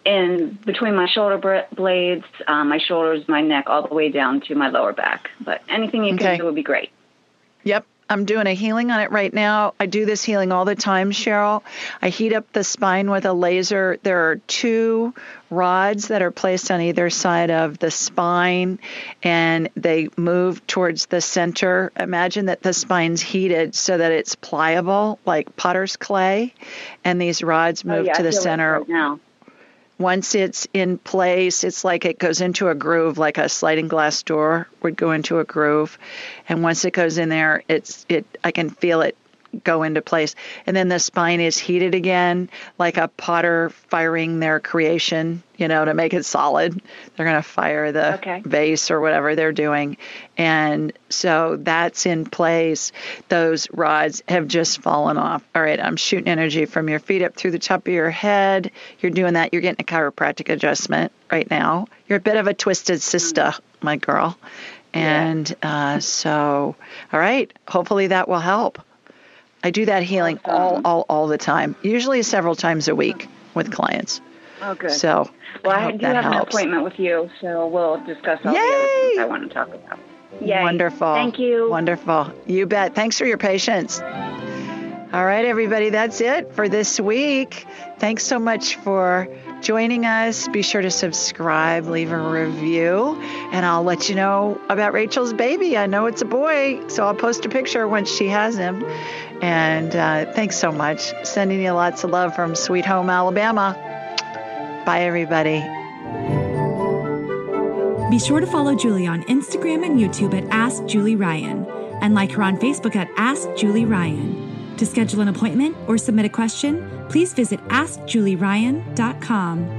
in between my shoulder blades, um, my shoulders, my neck, all the way down to my lower back. But anything you Okay. can do would be great. Yep. I'm doing a healing on it right now. I do this healing all the time, Cheryl. I heat up the spine with a laser. There are two rods that are placed on either side of the spine and they move towards the center. Imagine that the spine's heated so that it's pliable like potter's clay and these rods Oh, move yeah, to the center right now. Once it's in place, it's like it goes into a groove, like a sliding glass door would go into a groove. And once it goes in there, it's it. I can feel it go into place. And then the spine is heated again, like a potter firing their creation, you know, to make it solid. They're going to fire the Okay. vase or whatever they're doing. And so that's in place. Those rods have just fallen off. All right, I'm shooting energy from your feet up through the top of your head. You're doing that. You're getting a chiropractic adjustment right now. You're a bit of a twisted sister, my girl. And uh, so, all right, hopefully that will help. I do that healing all, all, all the time, usually several times a week with clients. Oh, good. So, well, I I, do have an appointment with you, so we'll discuss all the other things I want to talk about. Yay. Wonderful. Thank you. Wonderful. You bet. Thanks for your patience. All right, everybody, that's it for this week. Thanks so much for joining us. Be sure to subscribe, leave a review, and I'll let you know about Rachel's baby. I know it's a boy, so I'll post a picture once she has him. And uh, thanks so much. Sending you lots of love from Sweet Home, Alabama. Bye, everybody. Be sure to follow Julie on Instagram and YouTube at Ask Julie Ryan and like her on Facebook at Ask Julie Ryan. To schedule an appointment or submit a question, please visit AskJulieRyan.com.